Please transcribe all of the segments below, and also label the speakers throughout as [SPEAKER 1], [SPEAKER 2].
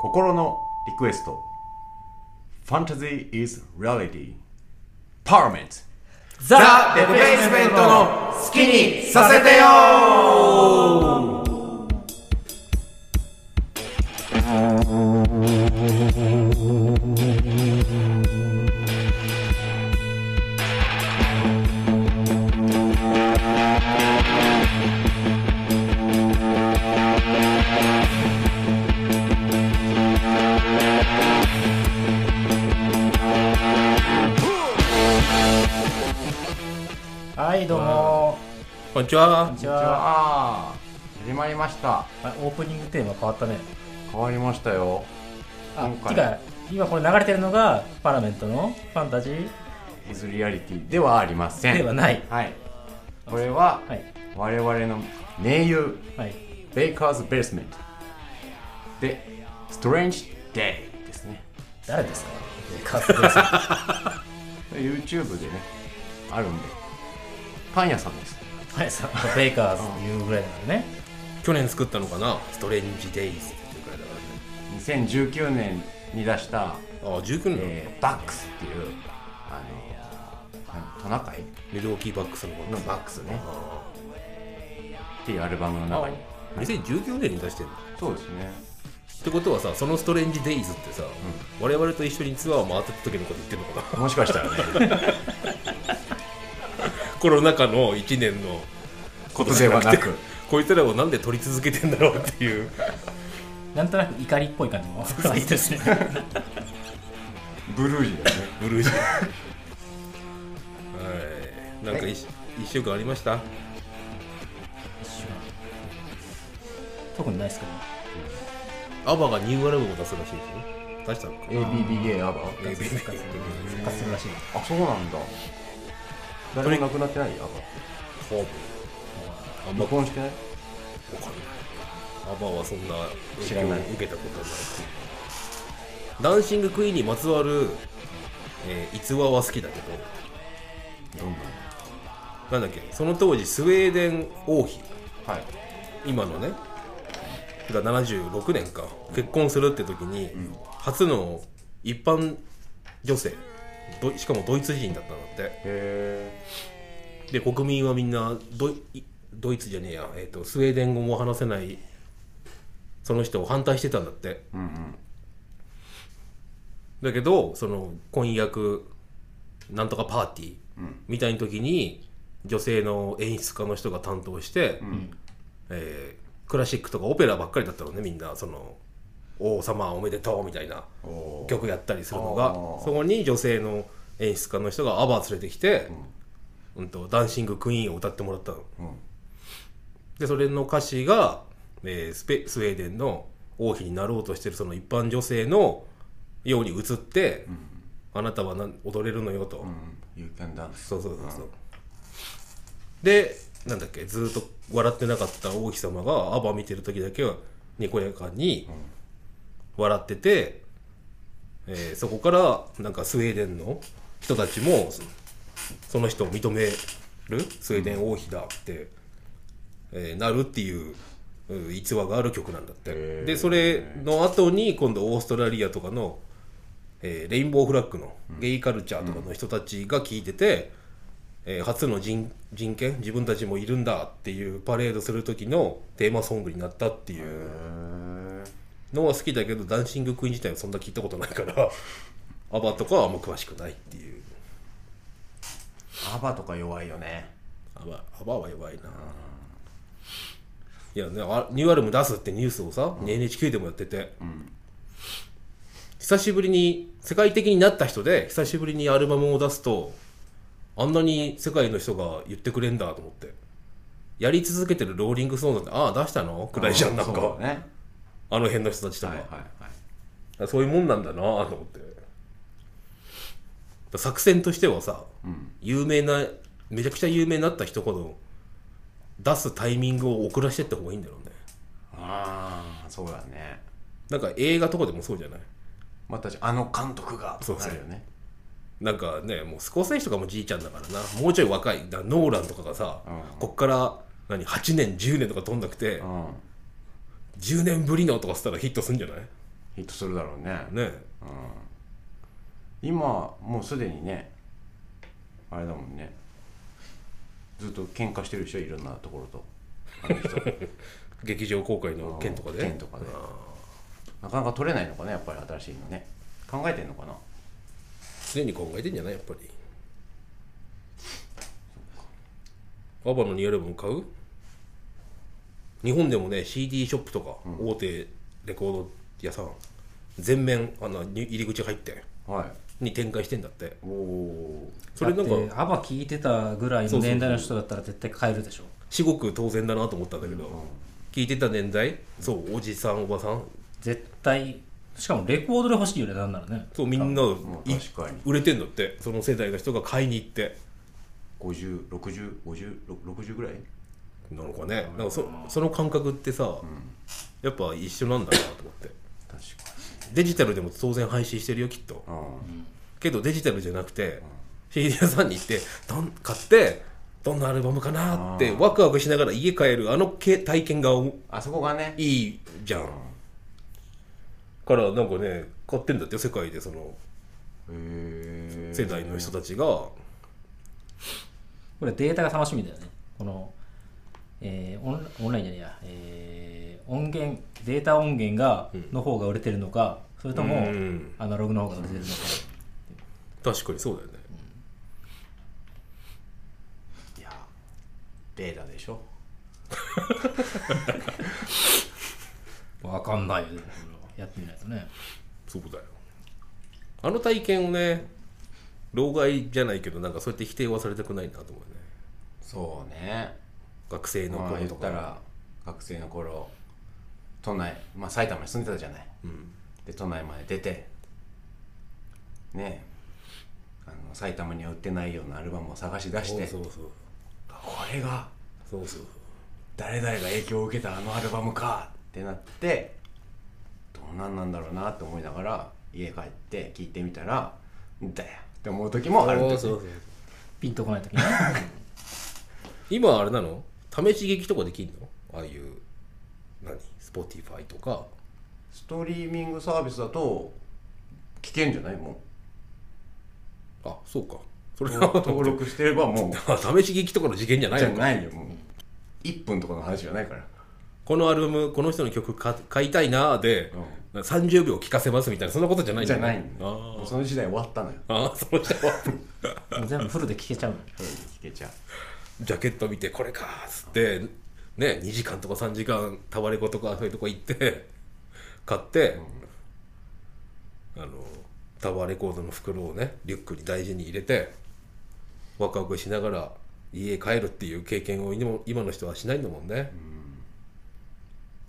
[SPEAKER 1] 心のリクエスト。Fantasy is reality. パーメント
[SPEAKER 2] ザ・デベースメントの好きにさせてよ
[SPEAKER 3] こんにちは。
[SPEAKER 4] こんにち
[SPEAKER 1] じゃ
[SPEAKER 4] は。
[SPEAKER 1] あ始まりました。
[SPEAKER 4] あオープニングテーマ変わったね。
[SPEAKER 1] 変わりましたよ。
[SPEAKER 4] あ
[SPEAKER 1] 今回。
[SPEAKER 4] てか今これ流れてるのがパラメントのファンタジー。
[SPEAKER 1] is reality ではありません。
[SPEAKER 4] ではない。
[SPEAKER 1] はい。これは
[SPEAKER 4] はい。
[SPEAKER 1] 我々の名優
[SPEAKER 4] はい。
[SPEAKER 1] ベイカーズ・ベースメントで Strange Day ですね。
[SPEAKER 4] 誰ですか？カスです
[SPEAKER 1] YouTube でねあるんで。パン屋さんです
[SPEAKER 4] はい。さベイカーズっていうぐらいだからね。
[SPEAKER 3] 去年作ったのかな？ストレンジデイズっていうくらいだか
[SPEAKER 1] 2019年に出した、
[SPEAKER 3] らねああ19年の、
[SPEAKER 1] えーバックスっていうあのトナカイ？
[SPEAKER 3] ミルウォーキーバックスの
[SPEAKER 1] のバックスね。
[SPEAKER 3] あ
[SPEAKER 1] っていうアルバムの中に。
[SPEAKER 3] あ2019年に出してるの？
[SPEAKER 1] そうですね。
[SPEAKER 3] ってことはさそのストレンジデイズってさ、我々と一緒にツアー回ってた時のこと言ってるのかな？
[SPEAKER 1] もしかしたらね
[SPEAKER 3] コロナ禍の1年の
[SPEAKER 1] ことではなく
[SPEAKER 3] こいつらをなんで撮り続けてんだろうっていう。
[SPEAKER 4] なんとなく怒りっぽい感じも。いいですね。
[SPEAKER 1] ブルージーだね。
[SPEAKER 3] ブルージーはい。なんか一一週間ありました？
[SPEAKER 4] 特にないですけど。
[SPEAKER 3] アバがニューアルバムを出すらしいですよ。出したのか
[SPEAKER 1] ABBA アバ
[SPEAKER 3] ？ABBA
[SPEAKER 4] 復活するらしい。
[SPEAKER 1] あそうなんだ誰も亡くなってないアバ
[SPEAKER 3] 多分あん。ま
[SPEAKER 1] 離婚してない？
[SPEAKER 3] わかんないアバはそんな
[SPEAKER 1] 知らない。
[SPEAKER 3] 受けたことはない。ダンシングクイーンにまつわる、えー逸話は好きだけど。
[SPEAKER 1] どんな？
[SPEAKER 3] なんだっけ？その当時スウェーデン王妃。
[SPEAKER 1] はい。
[SPEAKER 3] 今のね。が76年か。結婚するって時に、初の一般女性。どしかもドイツ人だったんだって。
[SPEAKER 1] へ
[SPEAKER 3] で国民はみんなドイドイツじゃねえや、えー、とスウェーデン語も話せない。その人を反対してたんだって。
[SPEAKER 1] えうんうん。
[SPEAKER 3] だけどその婚約なんとかパーティーみたいな時に女性の演出家の人が担当して、えークラシックとかオペラばっかりだったのねみんな。その王様おめでとうみたいな曲やったりするのがそこに女性の演出家の人がアバー連れてきて、うん。とダンシングクイーンを歌ってもらったの。
[SPEAKER 1] うん。
[SPEAKER 3] でそれの歌詞が、えースペスウェーデンの王妃になろうとしてるその一般女性のように映って、あなたはなん踊れるのよと、
[SPEAKER 1] うん。You can dance
[SPEAKER 3] そうそうそうそう、でなんだっけずーっと笑ってなかった王妃様がアバ見てる時だけはにこやかに笑ってて、えーそこからなんかスウェーデンの人たちもそその人を認めるスウェーデン王妃だって、えーなるっていううん逸話がある曲なんだって、でそれの後に今度オーストラリアとかの、えーレインボーフラッグのゲイカルチャーとかの人たちが聞いてて、えー初の人人権自分たちもいるんだっていうパレードする時のテーマソングになったっていうのは好きだけどダンシングクイーン自体はそんな聞いたことないから アバとかはあんま詳しくないっていう。
[SPEAKER 1] アバとか弱いよね。
[SPEAKER 3] アバアバは弱いな、いやねあニューアルバム出すってニュースをさ、NHK でもやってて、久しぶりに世界的になった人で久しぶりにアルバムを出すとあんなに世界の人が言ってくれんだと思って。やり続けてるローリングストーンズだってああ出したの？くらいじゃんなんか。
[SPEAKER 1] そうだね
[SPEAKER 3] あの辺の人たちとか、
[SPEAKER 1] はいはいはい。
[SPEAKER 3] そういうもんなんだなと思って。作戦としてはさ、有名なめちゃくちゃ有名になった人ほど出すタイミングを遅らしてった方がいいんだろうね。
[SPEAKER 1] ああそうだね。
[SPEAKER 3] なんか映画とかでもそうじゃない？
[SPEAKER 1] またあの監督が
[SPEAKER 3] そうそう。
[SPEAKER 1] なるよね。
[SPEAKER 3] なんかねもうスコセッシとかもじいちゃんだからな。もうちょい若い。だノーランとかがさ、
[SPEAKER 1] うん。
[SPEAKER 3] こっから何？8年10年とか飛んなくて、
[SPEAKER 1] うん
[SPEAKER 3] 10年ぶりのとかっつったらヒットするんじゃない？
[SPEAKER 1] ヒットするだろうね。
[SPEAKER 3] ね。
[SPEAKER 1] 今もうすでにねあれだもんね。ずっと喧嘩してるでしょいろんなところと。あの人。
[SPEAKER 3] 劇場公開の件とかで？
[SPEAKER 1] 件とかで。なかなか取れないのかねやっぱり新しいのね。考えてんのかな？
[SPEAKER 3] 常に考えてんじゃない？やっぱり。アバのニューアルバム買う？日本でもね CD ショップとか、大手レコード屋さん全面あのに入り口入って
[SPEAKER 1] はい。
[SPEAKER 3] に展開してんだって。
[SPEAKER 1] おお
[SPEAKER 3] それなん
[SPEAKER 4] だって
[SPEAKER 3] か
[SPEAKER 4] アバ聞いてたぐらいの年代の人だったら絶対買えるでしょ。
[SPEAKER 3] 至極当然だなと思ったんだけど、聞いてた年代そうおじさんおばさん。
[SPEAKER 4] 絶対しかもレコードで欲しいよねなんならね。
[SPEAKER 3] そうみんな、売れてんだってその世代の人が買いに行って。
[SPEAKER 1] 50605060ぐらい
[SPEAKER 3] なのかね。なんかそその感覚ってさ、やっぱ一緒なんだなと思って。
[SPEAKER 1] 確か
[SPEAKER 3] デジタルでも当然配信してるよきっと。
[SPEAKER 1] にうん。
[SPEAKER 3] けどデジタルじゃなくて、CD 屋さんに行ってどん買ってどんなアルバムかなってワクワクしながら家帰るあのけ体験が
[SPEAKER 1] あそこがね。
[SPEAKER 3] いいじゃん、からなんかね買ってんだってよ世界でその
[SPEAKER 1] へえ
[SPEAKER 3] 世代の人たちが、
[SPEAKER 4] これデータが楽しみだよね。この、えーオンオンラインじゃねえや、えー音源データ音源が、の方が売れてるのかそれとも
[SPEAKER 3] うん。
[SPEAKER 4] アナログの方が売れてるのか。
[SPEAKER 3] 確かにそうだよね。
[SPEAKER 1] いやベーダでしょ。
[SPEAKER 4] わかんないよね。やってみないとね。
[SPEAKER 3] そうだよ。あの体験をね老害じゃないけどなんかそうやって否定はされたくないなと思うよね。
[SPEAKER 1] そうね
[SPEAKER 3] 学生の
[SPEAKER 1] まあ
[SPEAKER 3] 頃とか、
[SPEAKER 1] 言ったら学生の頃都内まあ埼玉に住んでたじゃない。
[SPEAKER 3] うん、
[SPEAKER 1] で都内まで出てねあの埼玉には売ってないようなアルバムを探し出して
[SPEAKER 3] そうそうそう。
[SPEAKER 1] これが
[SPEAKER 3] そうそう
[SPEAKER 1] 誰々が影響を受けたあのアルバムかってなってどうなんなんだろうなって思いながら家帰って聞いてみたらだよって思う時もあるんです
[SPEAKER 4] ピンとこない時ね。
[SPEAKER 3] 今あれなの？試し聴きとかできんの？ああいう何？ Spotify とか。
[SPEAKER 1] ストリーミングサービスだと聞けんじゃない？も
[SPEAKER 3] あそうか。それ
[SPEAKER 1] う
[SPEAKER 3] は
[SPEAKER 1] 登録してればもう。
[SPEAKER 3] あ試し劇とかの事件じゃない
[SPEAKER 1] じゃ
[SPEAKER 3] のか
[SPEAKER 1] ないよもう。1分とかの話じゃないから。
[SPEAKER 3] このアルバムこの人の曲か買いたいなーで、30秒聴かせますみたいなそんなことじゃないんだ。
[SPEAKER 1] じゃないんだ
[SPEAKER 3] あ
[SPEAKER 1] よその時代終わったのよ。
[SPEAKER 3] あああその人は
[SPEAKER 4] 全部フルで聞けちゃうの。
[SPEAKER 1] 聞けちゃう
[SPEAKER 3] ジャケット見てこれかっつってね2時間とか3時間タワレコとかそういうとこ行って買って、あのタワーレコードの袋をねリュックに大事に入れてワクワクしながら家へ帰るっていう経験を今の人はしないんだもんね、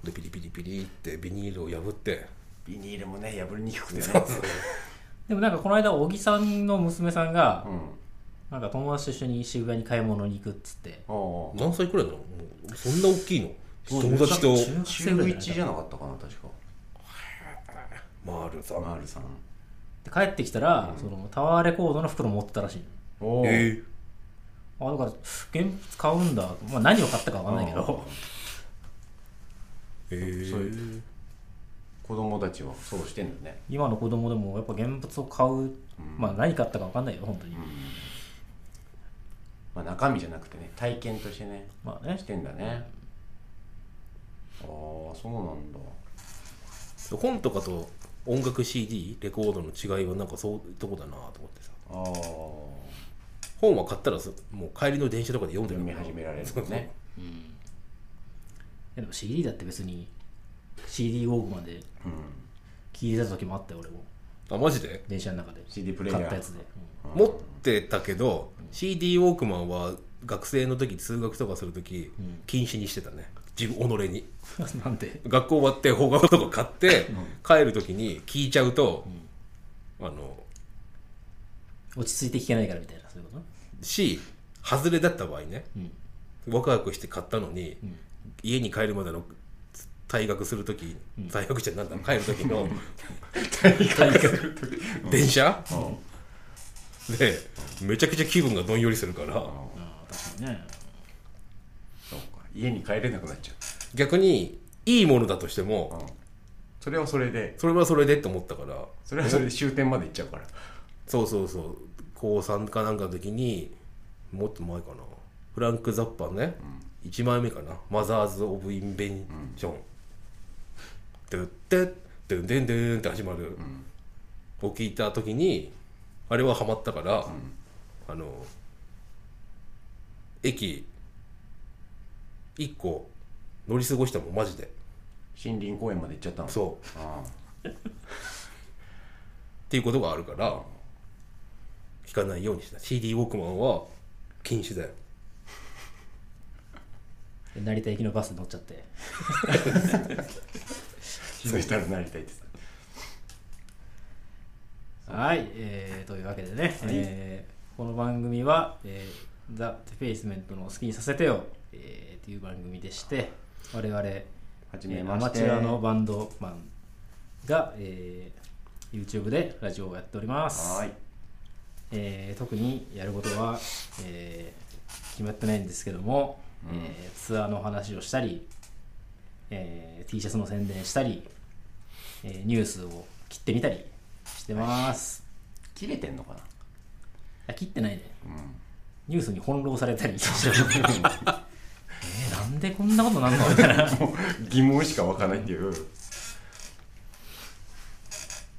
[SPEAKER 3] でピリピリピリってビニールを破って。
[SPEAKER 1] ビニールもね破りにくくてね。
[SPEAKER 4] でもなんかこの間小木さんの娘さんが、
[SPEAKER 1] うん
[SPEAKER 4] なんか友達と一緒に渋谷に買い物に行くっつって。
[SPEAKER 1] ああ。
[SPEAKER 3] 何歳くらいなのそんな大きいの？友達と？
[SPEAKER 4] 中学
[SPEAKER 1] 中
[SPEAKER 4] 生ぐらい
[SPEAKER 1] 1
[SPEAKER 4] じゃな
[SPEAKER 1] かったかな確か。
[SPEAKER 3] マールさん、
[SPEAKER 1] マールさん。
[SPEAKER 4] で帰ってきたら、そのタワーレコードの袋持ってたらしい
[SPEAKER 1] おお、
[SPEAKER 3] え
[SPEAKER 4] のあだから現物買うんだ、まあ、何を買ったかわかんないけど。
[SPEAKER 3] ー、えー
[SPEAKER 1] そういう子供たちはそうしてんだね。
[SPEAKER 4] 今の子供でもやっぱ現物を買う、まあ何買ったかわかんないよ本当に、
[SPEAKER 1] まあ中身じゃなくてね体験としてね
[SPEAKER 4] まあね。
[SPEAKER 1] してんだね。ああそうなんだ。
[SPEAKER 3] 本とかと音楽 CD レコードの違いはなんかそういうとこだなと思ってさ。
[SPEAKER 1] ああ
[SPEAKER 3] 本は買ったらすもう帰りの電車とかで読んでる。
[SPEAKER 1] 読み始められるもんね
[SPEAKER 4] いやでも CD だって別に CD ウォークマンで聞いてた時もあったよ俺も。
[SPEAKER 3] あマジで？
[SPEAKER 4] 電車の中で。
[SPEAKER 1] CD プレイヤー。
[SPEAKER 4] 買ったやつで、
[SPEAKER 3] 持ってたけど CD ウォークマンは学生の時通学とかする時禁止にしてたね。自分己に。
[SPEAKER 4] う んなんで？
[SPEAKER 3] 学校終わって放課後とか買って帰る時に聞いちゃうとあの
[SPEAKER 4] 落ち着いて聞けないからみたいなそういうこ
[SPEAKER 3] し外れだった場合ね
[SPEAKER 4] と、うん、
[SPEAKER 3] ワクワクして買ったのに、家に帰るまでの退学する時、退学じゃなんだ帰る時の 電車、でめちゃくちゃ気分がどんよりするから。
[SPEAKER 4] ああ確かにね。
[SPEAKER 1] そうか。家に帰れなくなっちゃ
[SPEAKER 3] 逆にいいものだとしても、
[SPEAKER 1] それはそれで。
[SPEAKER 3] それはそれでって思ったから。
[SPEAKER 1] それはそれで終点まで行っちゃうから。
[SPEAKER 3] そうそうそう。高3かなんかの時にもっと前かな。フランク・ザッパーのね、1枚目かな「マザーズ・オブ・インベンション」ドゥッテッドゥンデンドゥンって始まる、を聞いた時にあれはハマったから、あの駅1個乗り過ごしたもんマジで。
[SPEAKER 1] 森林公園まで行っちゃったの？
[SPEAKER 3] そう。
[SPEAKER 1] あ
[SPEAKER 3] っていうことがあるから聞かないようにした。CD ウォークマンは禁止だよ。
[SPEAKER 4] で 成田行きのバスに乗っちゃって。
[SPEAKER 1] あ そしたらなりたいです
[SPEAKER 4] はい、えー、というわけでね、えーこの番組は、えー、ザ・フェイスメントの好きにさせてよ、えー、という番組でして我々、え
[SPEAKER 1] はじめまして。
[SPEAKER 4] マチュアのバンドマンが、えー YouTube でラジオをやっております、
[SPEAKER 1] はーい。
[SPEAKER 4] えー特にやることは、えー決まってないんですけども、えーツアーの話をしたり、えー T シャツの宣伝したり、えーニュースを切ってみたりしてます、
[SPEAKER 1] 切れてんのかな？
[SPEAKER 4] あ切ってないね、ニュースに翻弄されたり。えー、なんでこんなことなんの？みたいな。
[SPEAKER 1] 疑問しか湧かないっていう。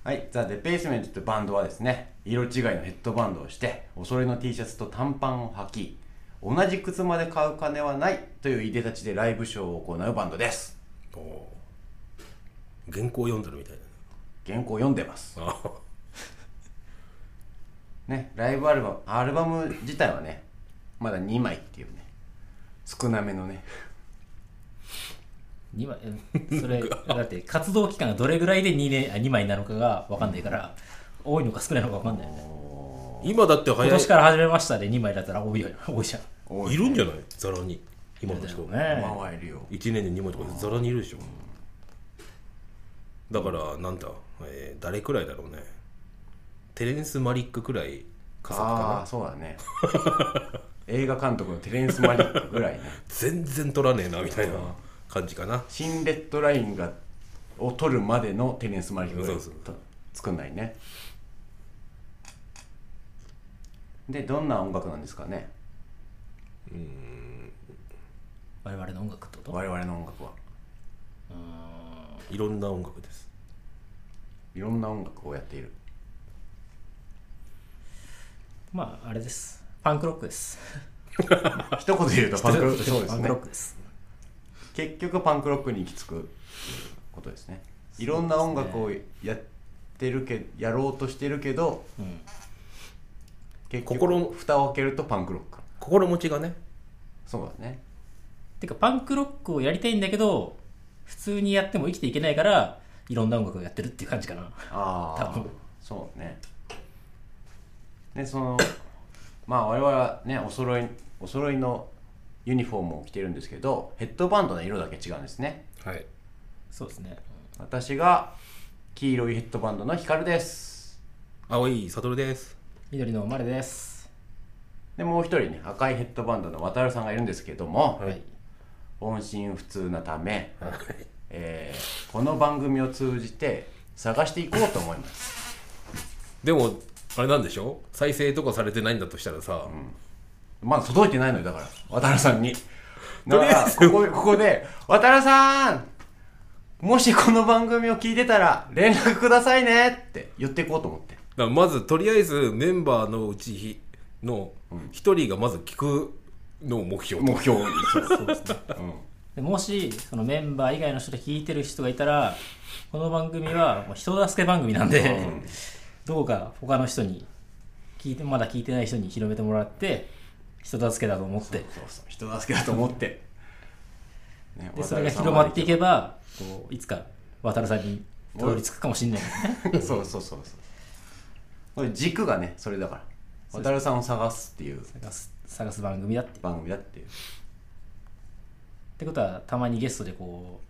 [SPEAKER 1] はい。ザ・デペースメントというバンドはですね色違いのヘッドバンドをしてお揃いの T シャツと短パンを履き同じ靴まで買う金はないといういでたちでライブショーを行うバンドです。
[SPEAKER 3] 原稿読んでるみたい
[SPEAKER 1] 原稿読んでます。ねライブアルバムアルバム自体はねまだ2枚っていうね少なめのね。
[SPEAKER 4] 2枚？えそれだって活動期間がどれぐらいで 2, 年あ2枚なのかが分かんないから多いのか少ないのか分かんないよね。
[SPEAKER 3] 今だって早い。
[SPEAKER 4] 今年から始めましたで2枚だったら多いよ多いじゃん。
[SPEAKER 1] 多ね。
[SPEAKER 3] いるんじゃない？ざらに。今の人、
[SPEAKER 4] ね
[SPEAKER 1] 回るよ。
[SPEAKER 3] 1年で2枚とかざらにいるでしょ。だからなんだ、えー誰くらいだろうね。テレンス・マリックくらい佳作
[SPEAKER 1] あ
[SPEAKER 3] か
[SPEAKER 1] あそうだね。映画監督のテレンス・マリックぐらいね。
[SPEAKER 3] な 全然取らねえなみたいな感じかな。
[SPEAKER 1] 新レッドラインがを取るまでのテレンス・マリックぐらい
[SPEAKER 3] そうそう。
[SPEAKER 1] と作んないね。でどんな音楽なんですかね？
[SPEAKER 4] 我々の音楽ってこと？
[SPEAKER 1] 我々の音楽は。
[SPEAKER 3] いろんな音楽です
[SPEAKER 1] いろんな音楽をやっている。
[SPEAKER 4] まああれです。パンクロックです。
[SPEAKER 1] 一言で言うと パンクロックそうです
[SPEAKER 4] パンク
[SPEAKER 1] ね
[SPEAKER 4] ロックです。
[SPEAKER 1] 結局パンクロックに行き着くことですね。いろんな音楽をやってるけやろうとしてるけど
[SPEAKER 4] うん。
[SPEAKER 1] 結
[SPEAKER 3] 心
[SPEAKER 1] 局蓋を開けるとパンクロック。
[SPEAKER 3] 心持ちがね。
[SPEAKER 1] そうだね。
[SPEAKER 4] てかパンクロックをやりたいんだけど普通にやっても生きていけないからいろんな音楽をやってるっていう感じかな。
[SPEAKER 1] ああ
[SPEAKER 4] 多分。
[SPEAKER 1] そうね。でそのまあ我々はねお揃いお揃いのユニフォームを着てるんですけどヘッドバンドの色だけ違うんですね。
[SPEAKER 3] はい。
[SPEAKER 4] そうですね。
[SPEAKER 1] 私が黄色いヘッドバンドの光です。
[SPEAKER 3] 青い悟です。
[SPEAKER 4] 緑のマレです。
[SPEAKER 1] でもう一人ね赤いヘッドバンドの渡るさんがいるんですけども、
[SPEAKER 4] はい。
[SPEAKER 1] 音信不通なため、
[SPEAKER 3] はい
[SPEAKER 1] えーこの番組を通じて探していこうと思います。
[SPEAKER 3] でもあれなんでしょ？再生とかされてないんだとしたらさ、
[SPEAKER 1] まだ届いてないのよだから渡るさんに。だからここここで「渡るさんもしこの番組を聞いてたら連絡くださいね」って言っていこうと思って。
[SPEAKER 3] だまずとりあえずメンバーのうちの一人がまず聞くのを目標と。
[SPEAKER 1] 目標にそうそうですね、
[SPEAKER 4] でもしそのメンバー以外の人で聞いてる人がいたらこの番組はもう人助け番組なんで、どうか他の人に聞いてまだ聞いてない人に広めてもらって人助けだと思って。
[SPEAKER 1] そうそう人助けだと思って、ね
[SPEAKER 4] でそれが広まっていけばこういつか渡るさんにたどり着くかもしれない。
[SPEAKER 1] そうそうそうそう。これ軸がねそれだから。渡るさんを探すっていう。
[SPEAKER 4] 探す探す番組だって
[SPEAKER 1] 番組だっていう
[SPEAKER 4] ってことはたまにゲストでこ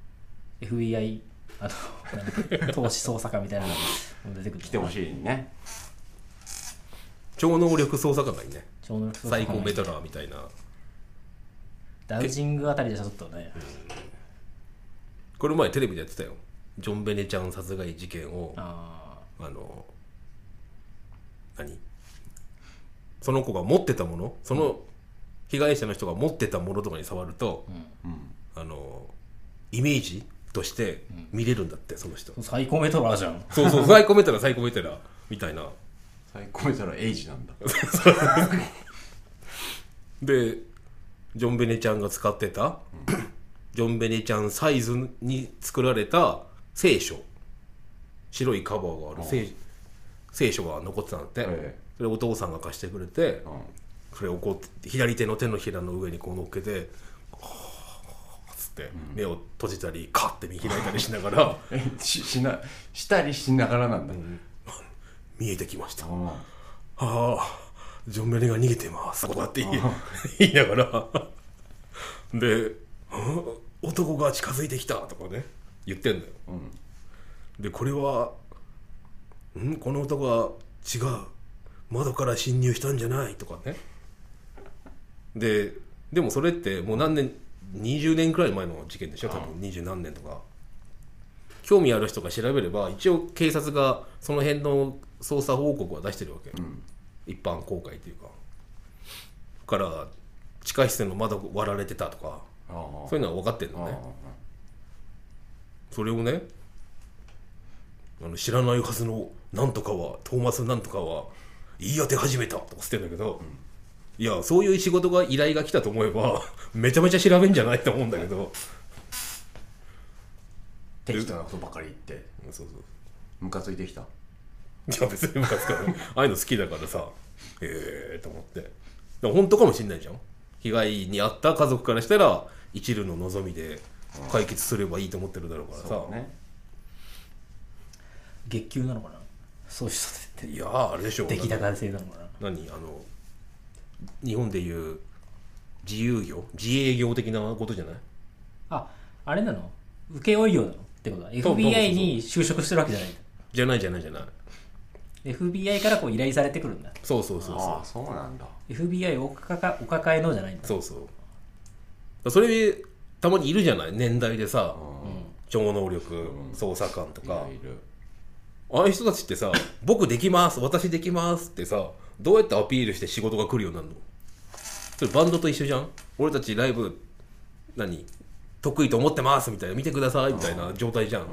[SPEAKER 4] う FBI あの投資捜査官みたいなのが出てくる
[SPEAKER 1] 来てほしいね。
[SPEAKER 3] 超能力捜査官がいいね。
[SPEAKER 4] 超能力捜査官。
[SPEAKER 3] サイコベトラーみたいな。
[SPEAKER 4] ダウジングあたりじゃちょっとね。
[SPEAKER 3] これ前テレビでやってたよ。ジョン・ベネちゃん殺害事件を
[SPEAKER 4] あ
[SPEAKER 3] あの何？その子が持ってたもの？その被害者の人が持ってたものとかに触ると、あのイメージとして見れるんだってその人、
[SPEAKER 4] あサイコメトラーじゃん。
[SPEAKER 3] そうそうサイコメテラサイコメテラみたいな。
[SPEAKER 1] 最高めたらエイジなんだ。
[SPEAKER 3] でジョン・ベネちゃんが使ってた、ジョン・ベネちゃんサイズに作られた聖書。白いカバーがある聖,、聖書が残ってたんだって、
[SPEAKER 1] ええ。
[SPEAKER 3] それをお父さんが貸してくれて、
[SPEAKER 1] うん
[SPEAKER 3] それをこう左手の手のひらの上にこう乗っけて「はぁつって目を閉じたりカッて見開いたりしながら
[SPEAKER 1] えししなしたりしながらなんだ、
[SPEAKER 3] 見えてきました。
[SPEAKER 1] うん
[SPEAKER 3] ああ、ジョン・ベネが逃げてます。こうやって言い言いながら。で、あ男が近づいてきたとかね、言ってんだよ。で、これは、ん？この男は違う。窓から侵入したんじゃない？とかね。で、でもそれってもう何年、20年くらい前の事件でしょ？多分20何年とか。興味ある人が調べれば一応警察がその辺の捜査報告は出してるわけ、一般公開というか。だから地下室の窓割られてたとか。そういうのは分かってるのね。それをねあの知らないはずのなんとかはトーマスなんとかは言い当て始めたとか言ってんだけど、いやそういう仕事が依頼が来たと思えば めちゃめちゃ調べんじゃないって思うんだけど。
[SPEAKER 1] 適当なことばかり言って。
[SPEAKER 3] そうそう。
[SPEAKER 1] ムカついてきた。
[SPEAKER 3] いや別にムカつかない。ああいうの好きだからさええー、と思って。でも本当かもしんないじゃん。被害に遭った家族からしたら一縷の望みで解決すればいいと思ってるだろうからさ、
[SPEAKER 1] ね。
[SPEAKER 4] 月給なのかな？そういう人って。
[SPEAKER 3] いやーあれでしょ
[SPEAKER 4] 出来高制なのかな？
[SPEAKER 3] 何？あの日本でいう自由業自営業的なことじゃない？
[SPEAKER 4] ああれなの？請負業なの？ってことは
[SPEAKER 3] そうそうそう。
[SPEAKER 4] FBI に就職してるわけじゃない
[SPEAKER 3] じゃないじゃないじゃない。
[SPEAKER 4] FBI からこう依頼されてくるんだ。
[SPEAKER 3] そうそうそう
[SPEAKER 1] ああ
[SPEAKER 3] そ
[SPEAKER 1] そうなんだ。
[SPEAKER 4] FBI おかかお抱えのじゃないんだ
[SPEAKER 3] うそうそう。それたまにいるじゃない？年代でさ超能力捜査官とか、
[SPEAKER 1] いる。
[SPEAKER 3] ああいう人たちってさ「僕できます私できます」ってさどうやってアピールして仕事が来るようになるの？それバンドと一緒じゃん？俺たちライブ何？得意と思ってますみたいな。見てくださいみたいな状態じゃん、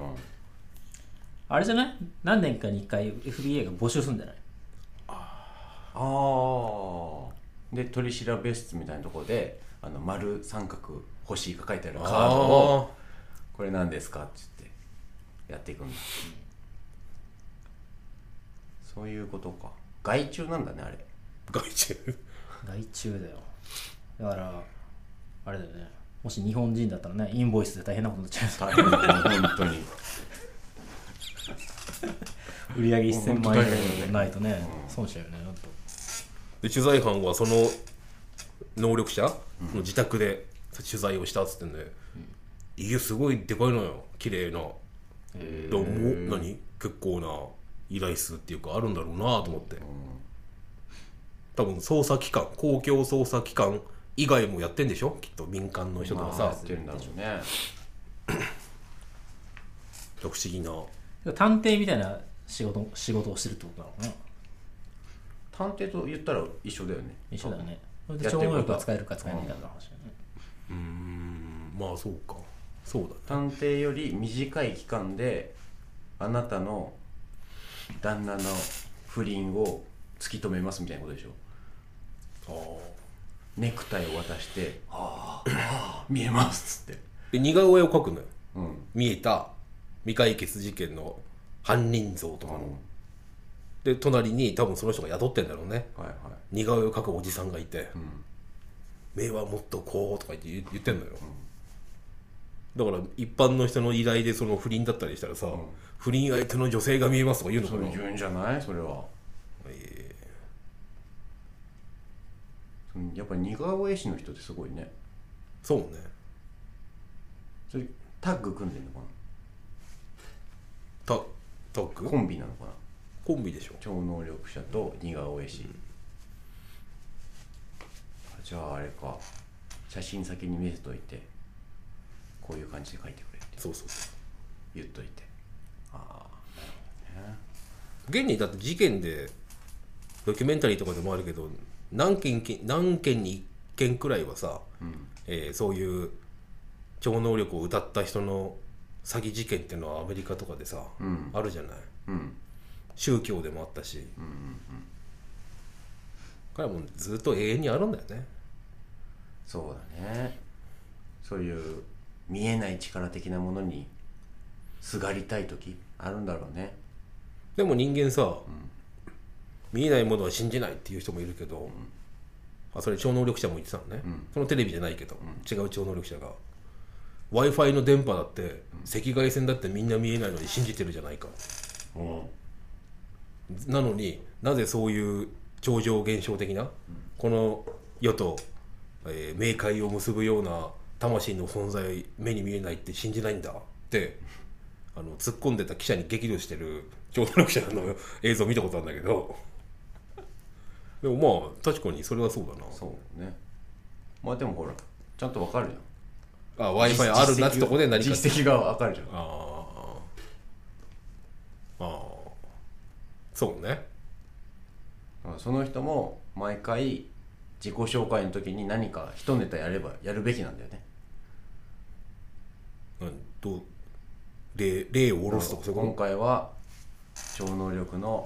[SPEAKER 4] あれじゃない？何年かに1回 FBI が募集するんじゃない？
[SPEAKER 1] ああで取り調べ室みたいなところであの丸三角星が書いてあるカードをこれ何ですかって言ってやっていくんだ、そういうことか外注なんだねあれ。
[SPEAKER 3] 外注
[SPEAKER 4] 外注だよ。だからあれだよね。もし日本人だったらねインボイスで大変なことになっちゃう。
[SPEAKER 1] 大変だね本当に。
[SPEAKER 4] 売り上げ1000万円ないとね損しちゃうよねほんと。
[SPEAKER 3] で取材班はその能力者？の自宅で取材をしたっつってんで、家すごいでかいのよ。綺麗な。でもも何？結構な依頼数っていうかあるんだろうなと思って、多分捜査機関公共捜査機関以外もやってんでしょ？きっと民間の人とかさ、
[SPEAKER 1] まあやってるんだろうね。
[SPEAKER 3] 不思議な。
[SPEAKER 4] 探偵みたいな仕事仕事をしてるってことなのかな？
[SPEAKER 1] 探偵と言ったら一緒だよね。
[SPEAKER 4] 一緒だよね。それで
[SPEAKER 1] やってること
[SPEAKER 4] 超能力が使えるか使えないかの話だよね。
[SPEAKER 3] うん。まあそうか。そうだね。
[SPEAKER 1] 探偵より短い期間であなたの旦那の不倫を突き止めますみたいなことでしょ。ネクタイを渡して「あー。あ ー見えます」っつって。
[SPEAKER 3] で似顔絵を描くのよ。
[SPEAKER 1] うん。
[SPEAKER 3] 見えた未解決事件の犯人像とかの、で隣に多分その人が雇ってんだろうね。
[SPEAKER 1] はいはい。
[SPEAKER 3] 似顔絵を描くおじさんがいて、目はもっとこうとか言って言言ってんのよ、だから一般の人の依頼でその不倫だったりしたらさ、不倫相手の女性が見えますとか言うのかな。
[SPEAKER 1] それ言うんじゃない？それは。そのやっぱり似顔絵師の人ってすごいね。
[SPEAKER 3] そうね。
[SPEAKER 1] それタッグ組んでんのか
[SPEAKER 3] タタッグ？
[SPEAKER 1] なコンビなのかな？
[SPEAKER 3] コンビでしょ。
[SPEAKER 1] 超能力者と似顔絵師、あじゃああれか。写真先に見せといて。こういう感じで描いてくれって。
[SPEAKER 3] そうそうそう。
[SPEAKER 1] 言っといて
[SPEAKER 3] 現にだって事件でドキュメンタリーとかでもあるけど何件き何件に1件くらいはさ、えーそういう超能力を歌った人の詐欺事件っていうのはアメリカとかでさ、あるじゃない。
[SPEAKER 1] うん。
[SPEAKER 3] 宗教でもあったし、これはもうずっと永遠にあるんだよね。
[SPEAKER 1] そうだね。そういう見えない力的なものにすがりたい時あるんだろうね
[SPEAKER 3] でも人間さ、見えないものは信じないっていう人もいるけど、あそれ超能力者も言ってたのね、そのテレビじゃないけど、違う超能力者が。w i f i の電波だって、赤外線だってみんな見えないのに信じてるじゃないか。なのになぜそういう超常現象的な、この世と、えー冥界を結ぶような魂の存在目に見えないって信じないんだってあの突っ込んでた記者に激怒してる超能力者の映像見たことあるんだけど。でもまあ確かにそれはそうだな。
[SPEAKER 1] そうね。まあでもほらちゃんとわかるじゃん。
[SPEAKER 3] あ w i f i あるなってとこで何か。
[SPEAKER 1] 実績がわかるじゃん。
[SPEAKER 3] ああああそうね。
[SPEAKER 1] その人も毎回自己紹介の時に何か一ネタやればやるべきなんだよね。
[SPEAKER 3] 何どう例霊を下ろすとかそういう
[SPEAKER 1] 今
[SPEAKER 3] こ
[SPEAKER 1] 回は超能力の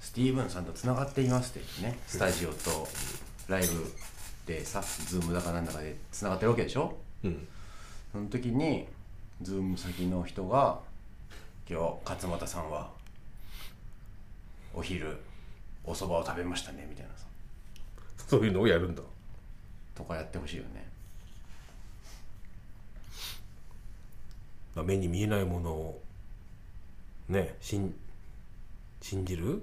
[SPEAKER 1] スティーブンさんとつながっていますって言ってねスタジオとライブでさ Zoom だかなんだかでつながってるわけでしょ？
[SPEAKER 3] とうん。
[SPEAKER 1] その時に Zoom 先の人が「今日勝俣さんはお昼お蕎麦を食べましたね」みたいなさ。
[SPEAKER 3] そういうのをやるんだ。
[SPEAKER 1] とかやってほしいよね
[SPEAKER 3] まあ目に見えないものをね信信じる、っ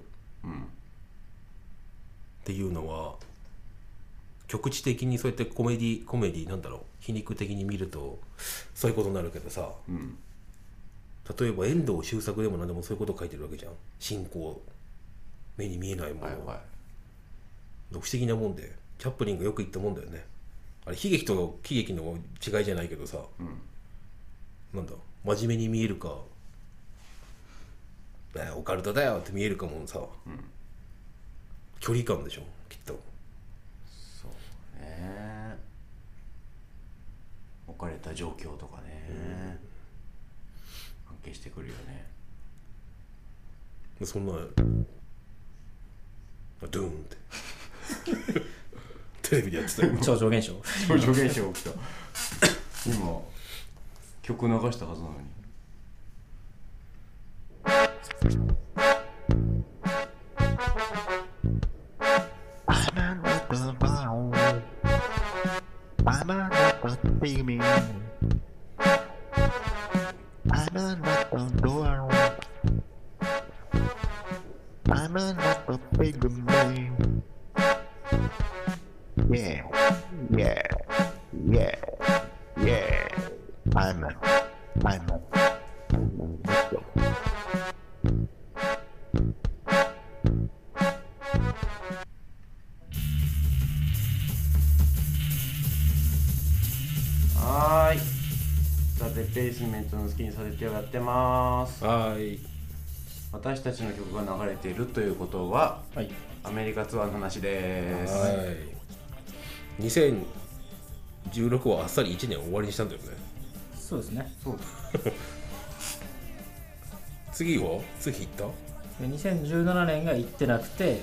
[SPEAKER 3] ていうのは局地的にそうやってコメディコメディなんだろう皮肉的に見るとそういうことになるけどさ、例えば遠藤周作でも何でもそういうこと書いてるわけじゃん。信仰。目に見えないもの、
[SPEAKER 1] はいはい。
[SPEAKER 3] 不思議なもんで。チャップリンがよく言ったもんだよね。あれ悲劇と喜劇の違いじゃないけどさ、なんだ真面目に見えるか、えーオカルトだよって見えるかもさ、距離感でしょきっと。
[SPEAKER 1] そうね。置かれた状況とかね、関係してくるよね。
[SPEAKER 3] でそんなドゥーンって。テレビでやってたよ。
[SPEAKER 4] 超常現象
[SPEAKER 1] 超常現象起きた。今曲流したはずなのに
[SPEAKER 5] I'm not the bound. Yeah, yeah. I'm a, I'm a. Let's go.
[SPEAKER 1] はーいザ・デベースメントの好きにさせてよやってます
[SPEAKER 3] はーい
[SPEAKER 1] 私たちの曲が流れているということは
[SPEAKER 4] はい
[SPEAKER 1] アメリカツアーの話です
[SPEAKER 3] はい2016はあっさり1年終わりにしたんだよね
[SPEAKER 4] そうですね。
[SPEAKER 1] そう。
[SPEAKER 3] 次は次行った
[SPEAKER 4] で2017年が行ってなくて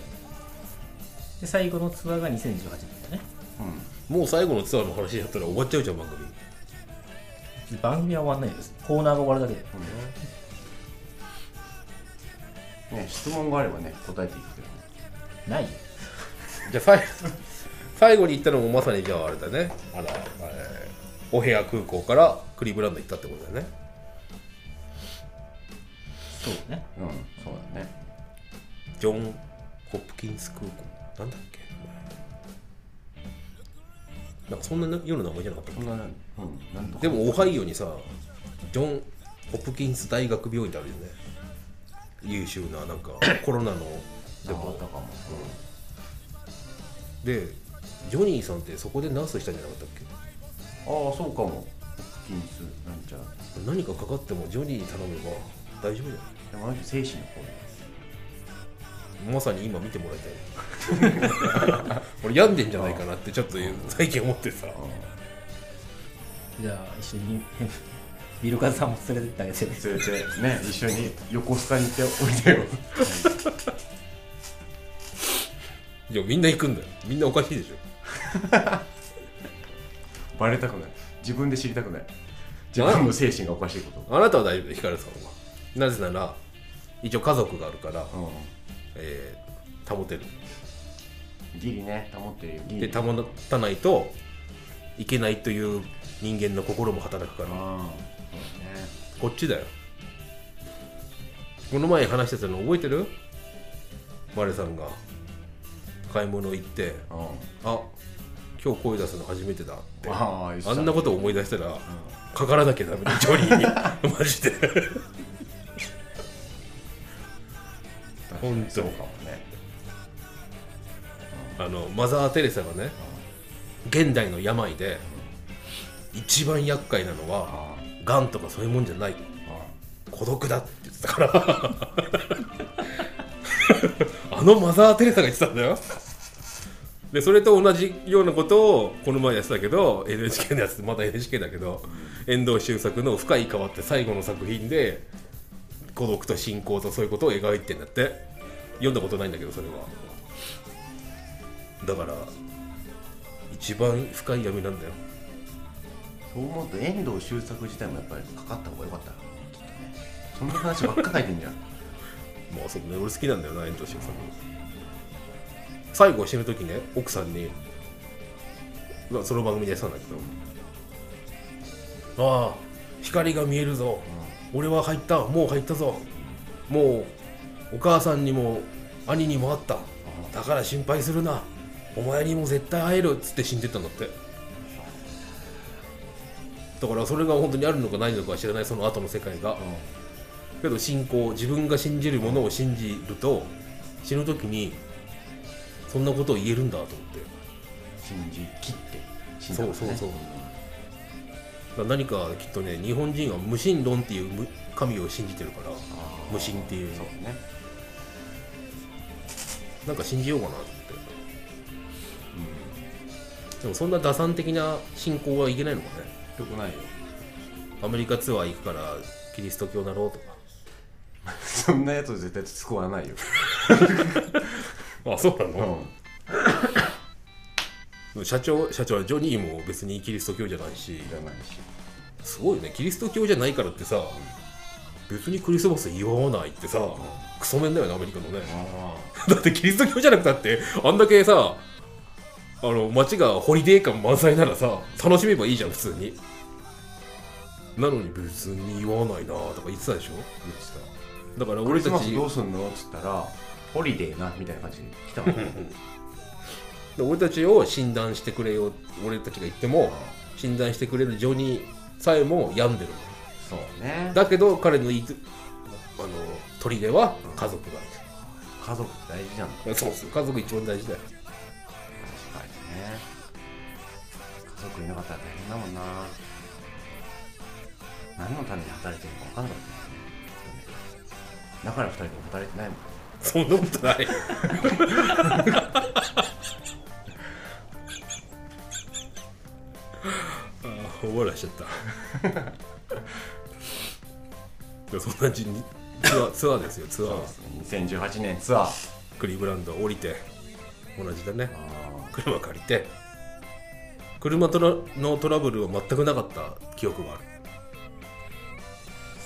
[SPEAKER 4] で最後のツアーが2018年だね。
[SPEAKER 3] もう最後のツアーの話だったら終わっちゃうじゃん番組。
[SPEAKER 4] 番組は終わんないです。コーナーが終わるだけで。
[SPEAKER 1] ね質問があればね答えていくけどね。
[SPEAKER 4] ない。よ
[SPEAKER 3] じゃあ最最後に行ったのもまさにじゃああれだね。あら、えーオヘア空港からクリーブランド行ったってことだよね。
[SPEAKER 4] そうね。
[SPEAKER 1] うんそうだね。
[SPEAKER 3] ジョン・ホプキンス空港。なんだっけ？なんかそんなような名前じゃなかったっ
[SPEAKER 1] そんうん
[SPEAKER 3] でもオハイオにさジョン・ホプキンス大学病院ってあるよね。優秀ななんか コロナのでも。
[SPEAKER 1] なかったかも。
[SPEAKER 3] でジョニーさんってそこでナースしたんじゃなかったっけ？
[SPEAKER 1] ああそうかも。ホッキンスなんちゃら。
[SPEAKER 3] 何かかかってもジョニーに頼めば大丈夫じゃない？
[SPEAKER 1] でもあの人精神の方
[SPEAKER 3] まさに今見てもらいたい。俺病んでんじゃないかなってちょっと最近思ってさ。
[SPEAKER 4] じゃあ一緒にビルカズさんも連れてってあげてね。
[SPEAKER 1] 連れてね一緒に横須賀に行っておいでよ。
[SPEAKER 3] いやみんな行くんだよ。みんなおかしいでしょ
[SPEAKER 1] バレたくない。自分で知りたくない。自分の精神がおかしいこと。
[SPEAKER 3] あなたは大丈夫だよヒカルさんはなぜなら一応家族があるから、
[SPEAKER 1] う
[SPEAKER 3] えー保てる。
[SPEAKER 1] んギリね保ってるよ。ギリ。
[SPEAKER 3] で保たないといけないという人間の心も働くから。
[SPEAKER 1] ね。
[SPEAKER 3] こっちだよ。この前話してたの覚えてる？マレさんが買い物行って
[SPEAKER 1] うん。
[SPEAKER 3] あ今日声出すの初めてだって。
[SPEAKER 1] ああ
[SPEAKER 3] んなこと思い出したら、かからなきゃダメだ。ジョニーに。マジで。本当。
[SPEAKER 1] そうかもね。
[SPEAKER 3] あのマザー・テレサがね現代の病で一番厄介なのは
[SPEAKER 1] あ
[SPEAKER 3] がんとかそういうもんじゃない。
[SPEAKER 1] あ
[SPEAKER 3] 孤独だって言ってたから。あのマザー・テレサが言ってたんだよでそれと同じようなことをこの前やってたけど NHK のやつまた NHK だけど遠藤周作の「深い川」って最後の作品で孤独と信仰とそういうことを描いてんだって。読んだことないんだけどそれは。だから一番深い闇なんだよ。
[SPEAKER 1] そう思うと遠藤周作自体もやっぱりかかった方がよかったなきっとね。そんな話ばっか書いてんじゃん。
[SPEAKER 3] まあそうね俺好きなんだよな遠藤周作最後死ぬ時ね奥さんにまあその番組でやってたんだけどああ光が見えるぞ、俺は入った。もう入ったぞ。もうお母さんにも兄にも会った。だから心配するな。お前にも絶対会える。っつって死んでったんだって。だからそれが本当にあるのかないのかは知らない。その後の世界が、けど信仰自分が信じるものを信じると死ぬ時にそんなことを言えるんだと思って。
[SPEAKER 1] 信じ切って。死んだからね
[SPEAKER 3] そうそうそう何かきっとね日本人は無神論っていう無神を信じてるから無神っていう。
[SPEAKER 1] そうね。
[SPEAKER 3] なんか信じようかなと思って、でもそんな打算的な信仰はいけないのかね。
[SPEAKER 1] よくないよ。
[SPEAKER 3] アメリカツアー行くからキリスト教なろうとか。
[SPEAKER 1] そんなやつ絶対使わないよ
[SPEAKER 3] あそうな
[SPEAKER 1] うん。
[SPEAKER 3] 社長社長はジョニーも別にキリスト教じゃないし。
[SPEAKER 1] じゃないし。
[SPEAKER 3] すごいよね。キリスト教じゃないからってさ別にクリスマス祝わないってさクソメンだよねアメリカのね。
[SPEAKER 1] あ
[SPEAKER 3] だってキリスト教じゃなくたってあんだけさあの街がホリデー感満載ならさ楽しめばいいじゃん普通に。なのに別に祝わないなとか言ってたでしょ？
[SPEAKER 1] 言って
[SPEAKER 3] だから俺たち
[SPEAKER 1] どうすんの？っつったらホリデーなみたいな感じで来たもん
[SPEAKER 3] で俺たちを診断してくれよ俺たちが言っても診断してくれるジョニーさえも病んでる。
[SPEAKER 1] そうね。
[SPEAKER 3] だけど彼の言いあの砦は家族が
[SPEAKER 1] 家族って大事なんだ。
[SPEAKER 3] そうそう家族一番大事だよ。
[SPEAKER 1] 確かにね。家族いなかったら大変だもんな。何のために働いてるのか分かんなかったね。だから二人とも働いてないもん
[SPEAKER 3] そんなことない。ああ大笑いしちゃった。そんなじツアーツアーですよツアー。
[SPEAKER 1] 2018年ツアー。
[SPEAKER 3] クリーブランド降りて同じだね。
[SPEAKER 1] あ
[SPEAKER 3] 車借りて。車トラのトラブルは全くなかった記憶がある。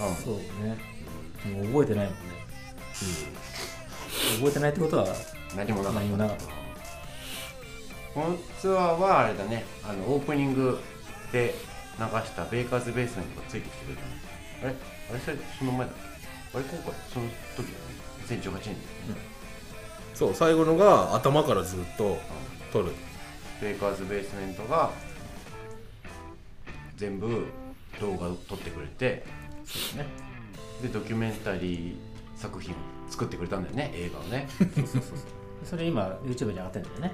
[SPEAKER 1] あ
[SPEAKER 4] そうね。もう覚えてないもんね、覚えてないってことは
[SPEAKER 1] 何もなかった。
[SPEAKER 4] 何もなかった。
[SPEAKER 1] このツアーはあれだね。あのオープニングで流したベイカーズベースメントがついてきてくれたのあれ？あれそれその前だっけ？あれ今回その時だね。2018年だよね
[SPEAKER 3] そう最後のが頭からずっと撮る。
[SPEAKER 1] ベイカーズベースメントが全部動画を撮ってくれて
[SPEAKER 4] ね。
[SPEAKER 1] でドキュメンタリー作品を作ってくれたんだよね映画をね。
[SPEAKER 4] それ今 YouTube に上がってんだよね。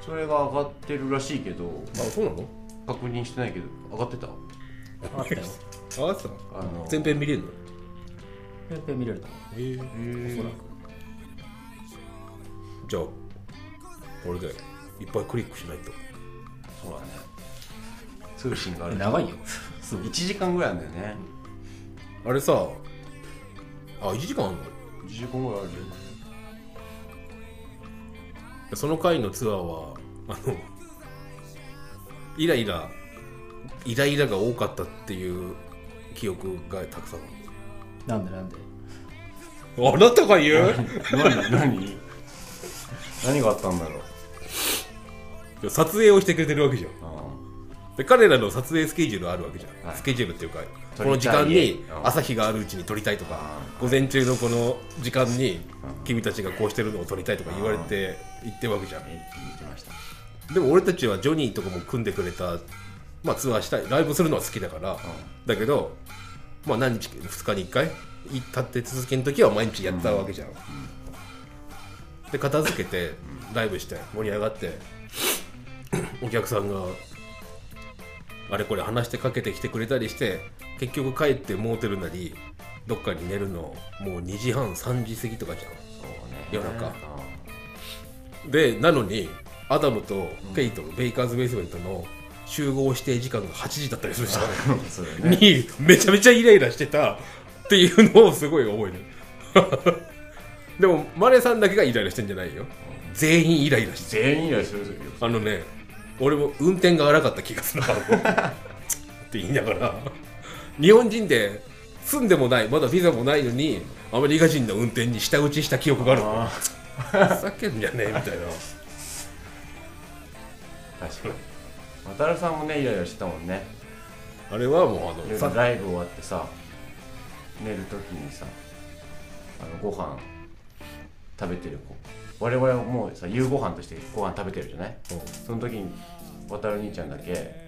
[SPEAKER 1] それが上がってるらしいけど
[SPEAKER 3] あそうなの？
[SPEAKER 1] 確認してないけど上がってた？
[SPEAKER 4] 上がったよ。
[SPEAKER 3] あった
[SPEAKER 1] あの
[SPEAKER 3] 全編見れるの？
[SPEAKER 4] 全編見れると思う。
[SPEAKER 3] ええ。
[SPEAKER 1] へー
[SPEAKER 4] おそらく。
[SPEAKER 3] じゃあ俺でいっぱいクリックしないと。
[SPEAKER 1] そうだね。通信がある
[SPEAKER 4] 長いよ。すごい
[SPEAKER 1] 1時間ぐらいなんだよね。
[SPEAKER 3] あれさあ1時間あんの
[SPEAKER 1] ？1時間ぐらいあるよ
[SPEAKER 3] その回のツアーはあのイライライライラが多かったっていう記憶がたくさんある。
[SPEAKER 4] なんでなんで？
[SPEAKER 3] あなたが言う？
[SPEAKER 1] 何？何？何？があったんだろう。
[SPEAKER 3] 撮影をしてくれてるわけじゃん。
[SPEAKER 1] あ
[SPEAKER 3] で彼らの撮影スケジュールあるわけじゃん、
[SPEAKER 1] はい。
[SPEAKER 3] スケジュールっていうか
[SPEAKER 1] 撮
[SPEAKER 3] この時間に
[SPEAKER 1] うん
[SPEAKER 3] 朝日があるうちに撮りたいとか
[SPEAKER 1] あ
[SPEAKER 3] 午前中のこの時間に君たちがこうしてるのを撮りたいとか言われて言ってるわけじゃん。でも俺たちはジョニーとかも組んでくれた、まあ、ツアーしたいライブするのは好きだから、だけど、まあ、何日2日に1回立って続けの時は毎日やったわけじゃん、で片付けてライブして盛り上がってお客さんがあれこれ話してかけてきてくれたりして結局帰ってモーテルなりどっかに寝るのもう2時半3時過ぎとかじゃん。
[SPEAKER 1] そうね。
[SPEAKER 3] 夜中。
[SPEAKER 1] あ
[SPEAKER 3] でなのにアダムとケイトのベイカーズ・ベースメントの集合指定時間が8時だったりするじゃん。
[SPEAKER 1] ね。
[SPEAKER 3] にめちゃめちゃイライラしてたっていうのをすごい覚える。でもマネさんだけがイライラしてんじゃないよ。全員イライラして
[SPEAKER 1] 全員以来するよ。
[SPEAKER 3] あのね俺も運転が荒かった気がする。な って言いながら日本人で住んでもないまだビザもないのにアメリカ人の運転に舌打ちした記憶がある
[SPEAKER 1] あ
[SPEAKER 3] ふざけんじゃねえみたいな。
[SPEAKER 1] 確かに。渡るさんもねイライラしてたもんね。
[SPEAKER 3] あれはもうあの
[SPEAKER 1] ライブ終わってさ寝るときにさあのご飯食べてる子。我々はもうさ夕ご飯としてご飯食べてるじゃない？その時に渡る兄ちゃんだけ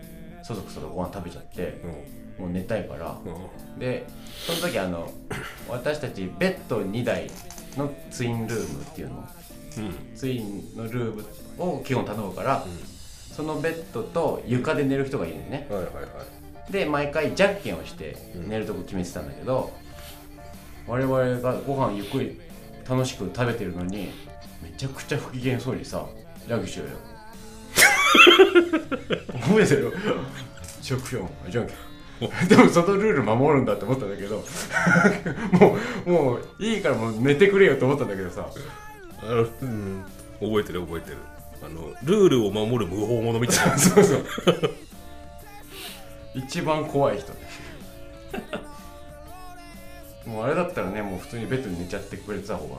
[SPEAKER 1] そそくそとご飯食べちゃってもう寝たいから。でその時あの私たちベッド2台のツインルームっていうの。ツインのルームを基本頼むから、そのベッドと床で寝る人がいるんね。
[SPEAKER 3] はいはいはい。
[SPEAKER 1] で毎回じゃんけんをして寝るとこ決めてたんだけど、我々がご飯ゆっくり楽しく食べてるのにめちゃくちゃ不機嫌そうにさラグしようよ覚えてるよ食用じゃんけん。でもそのルール守るんだって思ったんだけど。もうもういいからもう寝てくれよと思ったんだけどさ。
[SPEAKER 3] あの、うん、覚えてる覚えてる。あのルールを守る無法者みたいな。
[SPEAKER 1] そうそう。一番怖い人ね。もうあれだったらねもう普通にベッドに寝ちゃってくれてた方が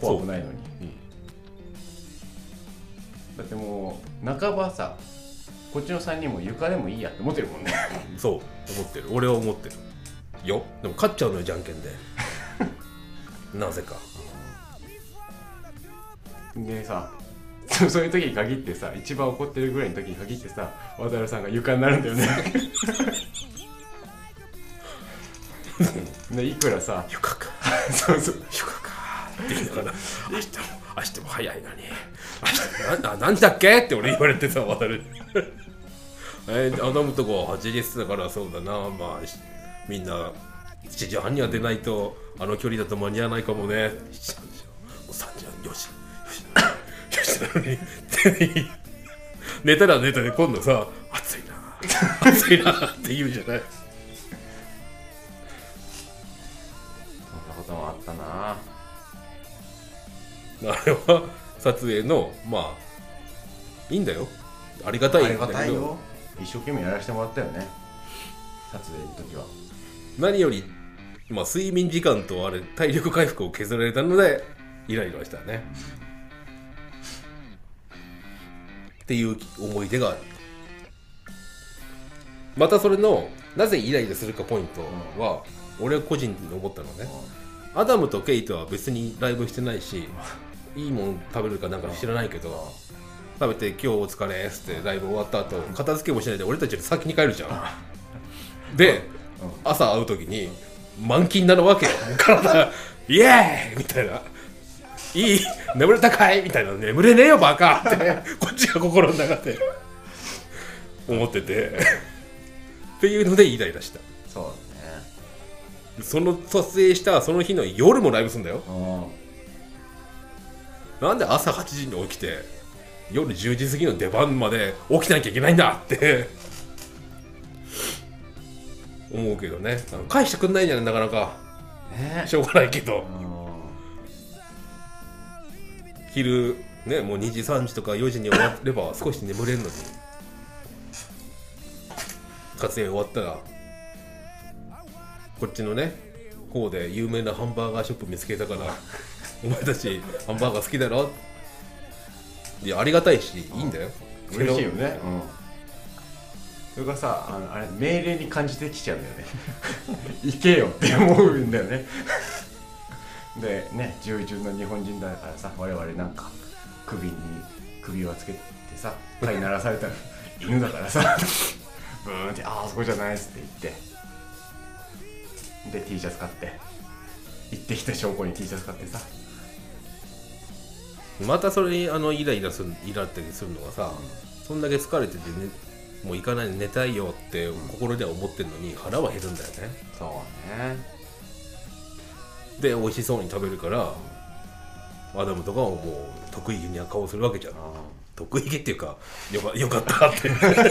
[SPEAKER 1] 怖くないのに、だってもう半ばさこっちの3人も床でもいいやって思ってるもんね。
[SPEAKER 3] そう思ってる。俺は思ってる。よ。でも勝っちゃうのよじゃんけんで。なぜか。
[SPEAKER 1] でさそそういう時に限ってさ一番怒ってるぐらいの時に限ってさ渡るさんが床になるんだよね。でいくらさ
[SPEAKER 3] 床か。
[SPEAKER 1] そうそう。
[SPEAKER 3] 床か。って言いながら明日も明日も早いのになな何だっけ？って俺言われてさ渡るえー、アダムとこは8時ってだからそうだな。まあみんな7時半には出ないとあの距離だと間に合わないかもね。7時半でしょもう3時半4時4時4時なのに寝たら寝たで今度さ暑いな暑いなって言うじゃない
[SPEAKER 1] そんなこともあったな
[SPEAKER 3] あれは撮影のまあいいんだよ。ありがたい
[SPEAKER 1] あり
[SPEAKER 3] んだけど。
[SPEAKER 1] がたいよ。一生懸命やらせてもらったよね。撮影の時は。
[SPEAKER 3] 何より、まあ、睡眠時間とあれ体力回復を削られたのでイライラしたね。っていう思い出がある。またそれのなぜイライラするかポイントは、俺は個人的に思ったのね、アダムとケイトは別にライブしてないしいいもん食べるかなんか知らないけど食べて「今日お疲れ」っつってライブ終わった後片付けもしないで俺たちより先に帰るじゃん。で朝会う時に満勤なのわけよ。体イエーイ!みたいな。いい眠れたかい?みたいな。眠れねえよバカ! ってこっちが心の中で。思ってて。っていうのでイライラした。
[SPEAKER 1] そうだね。
[SPEAKER 3] その撮影したその日の夜もライブすんだよ。
[SPEAKER 1] うん
[SPEAKER 3] なんで朝8時に起きて夜10時過ぎの出番まで起きなきゃいけないんだって。思うけどね。あの返してくんないんじゃないなかなか。
[SPEAKER 1] ね。
[SPEAKER 3] しょうがないけど。
[SPEAKER 1] うん。
[SPEAKER 3] 昼ねもう2時3時とか4時に終われば少し眠れるのに。活演終わったらこっちのね方で有名なハンバーガーショップ見つけたからお前たちハンバーガー好きだろ？いやありがたいしいいんだよ。
[SPEAKER 1] 嬉しいよね。うん。それがさあのあれ命令に感じてきちゃうんだよね。行けよって思うんだよね。でね従順の日本人だからさ我々なんか首に首輪つけてさ飼いならされたら 犬だからさブーンって「ああそこじゃない」っつって言って。で T シャツ買って。行ってきた証拠に T シャツ買ってさ
[SPEAKER 3] またそれにあのイライラするイラったりするのがさそんだけ疲れてて、ね、もう行かないで寝たいよって心では思ってるのに腹は減るんだよね。
[SPEAKER 1] そうね。
[SPEAKER 3] で美味しそうに食べるからアダムとかはもう得意げな顔するわけじゃん。得意げっていうかよかよかったって。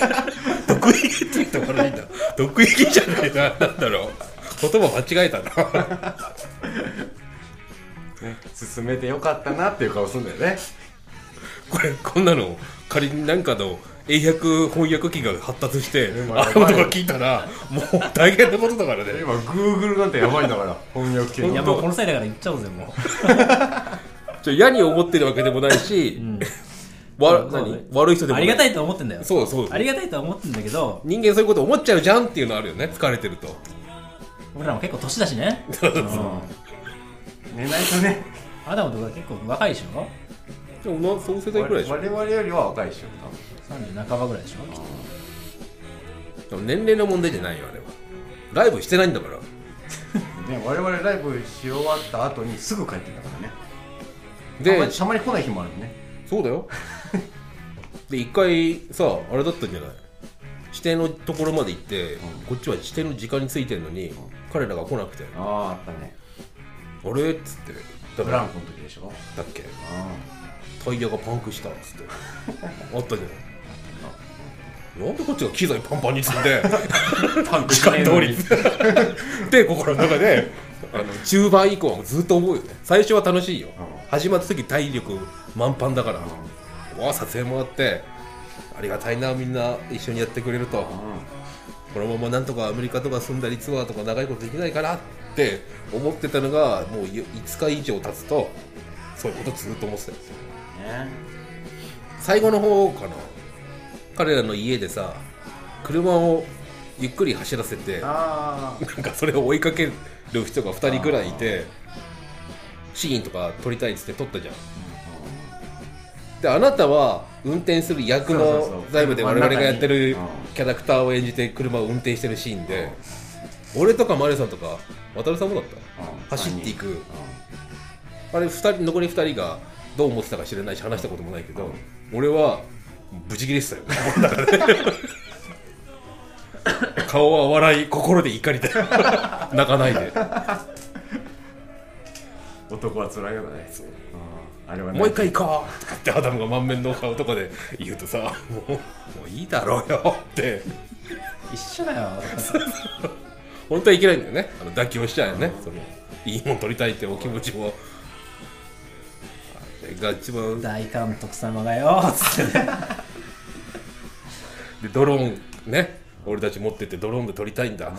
[SPEAKER 3] 得意げって言ったからいいんだ。得意げじゃないななんだろう。言葉間違えたな
[SPEAKER 1] ね進めてよかったなっていう顔するんだよね。
[SPEAKER 3] これこんなの仮になんかの英訳翻訳機が発達して
[SPEAKER 1] うん
[SPEAKER 3] アダムとか聞いたらもう大変なことだからね。
[SPEAKER 1] 今 Google なんてやばいんだから翻訳系
[SPEAKER 4] いやもうこの際だから言っちゃおうぜも
[SPEAKER 3] ちょ嫌に思ってるわけでもないし、わ
[SPEAKER 4] そう
[SPEAKER 3] 何？悪い人でもない。
[SPEAKER 4] うありがたいとは思ってんだよ。
[SPEAKER 3] そうそう
[SPEAKER 4] ありがたいとは思ってんだけど。
[SPEAKER 3] 人間そういうこと思っちゃうじゃんっていうのあるよね疲れてると。
[SPEAKER 4] 俺らも結構年だしね
[SPEAKER 1] 寝ないとね。
[SPEAKER 4] アダムとか結構若いでしょ？
[SPEAKER 3] でもな同世代くらいでしょ。
[SPEAKER 1] 我々よりは若いでしょ
[SPEAKER 4] 30半ばぐらいでしょ？
[SPEAKER 3] でも年齢の問題じゃないよあれは。ライブしてないんだから。
[SPEAKER 1] 多 分ね我々ライブし終わった後にすぐ帰ってきたからね。
[SPEAKER 3] で
[SPEAKER 1] たまに来ない日もあるね。
[SPEAKER 3] そうだよ。で一回さあれだったんじゃない？指定のところまで行って、こっちは指定の時間についてるのに、彼らが来なくて。
[SPEAKER 1] あああったね「
[SPEAKER 3] あれ?」っつって。だから
[SPEAKER 1] ブランコの時でしょ？
[SPEAKER 3] だっけ？
[SPEAKER 1] あ
[SPEAKER 3] タイヤがパンクしたっつって。あったじゃないなんでこっちが機材パンパンに積んで
[SPEAKER 1] パンク
[SPEAKER 3] 時間通り。で心の中であの中盤以降はずっと思うよね。最初は楽しいよ、始まった時体力満帆だから、わあ撮影もあってありがたいなみんな一緒にやってくれると、このままなんとかアメリカとか住んだりツアーとか長いことできないかなって思ってたのがもう5日以上経つとそういうことずっと思ってたよ。
[SPEAKER 1] ね。
[SPEAKER 3] 最後の方かな。彼らの家でさ車をゆっくり走らせてなんかそれを追いかける人が2人ぐらいいてシーンとか撮りたいっつって撮ったじゃん。であなたは運転する役の財務で我々がやってる
[SPEAKER 1] うん。
[SPEAKER 3] キャラクターを演じて車を運転してるシーンで俺とかマリさんとか渡さんもだった？走っていく。あれ二人残り2人がどう思ってたか知らないし話したこともないけど、俺はブチギレてたよ。顔は笑い心で怒りで。泣かないで。
[SPEAKER 1] 男は辛いよね。う。ん。あれはね。
[SPEAKER 3] もう一回行こうとかってアダムが満面の顔とかで言うとさもうもういいだろうよって。
[SPEAKER 4] 一緒だよ
[SPEAKER 3] 本当はいけないんだよね。あの妥協しちゃうよね。そのいいもん取りたいってお気持ちも。あれが一番。
[SPEAKER 4] 大監督様がよ。つってね
[SPEAKER 3] でドローンね。俺たち持ってってドローンで撮りたいんだ、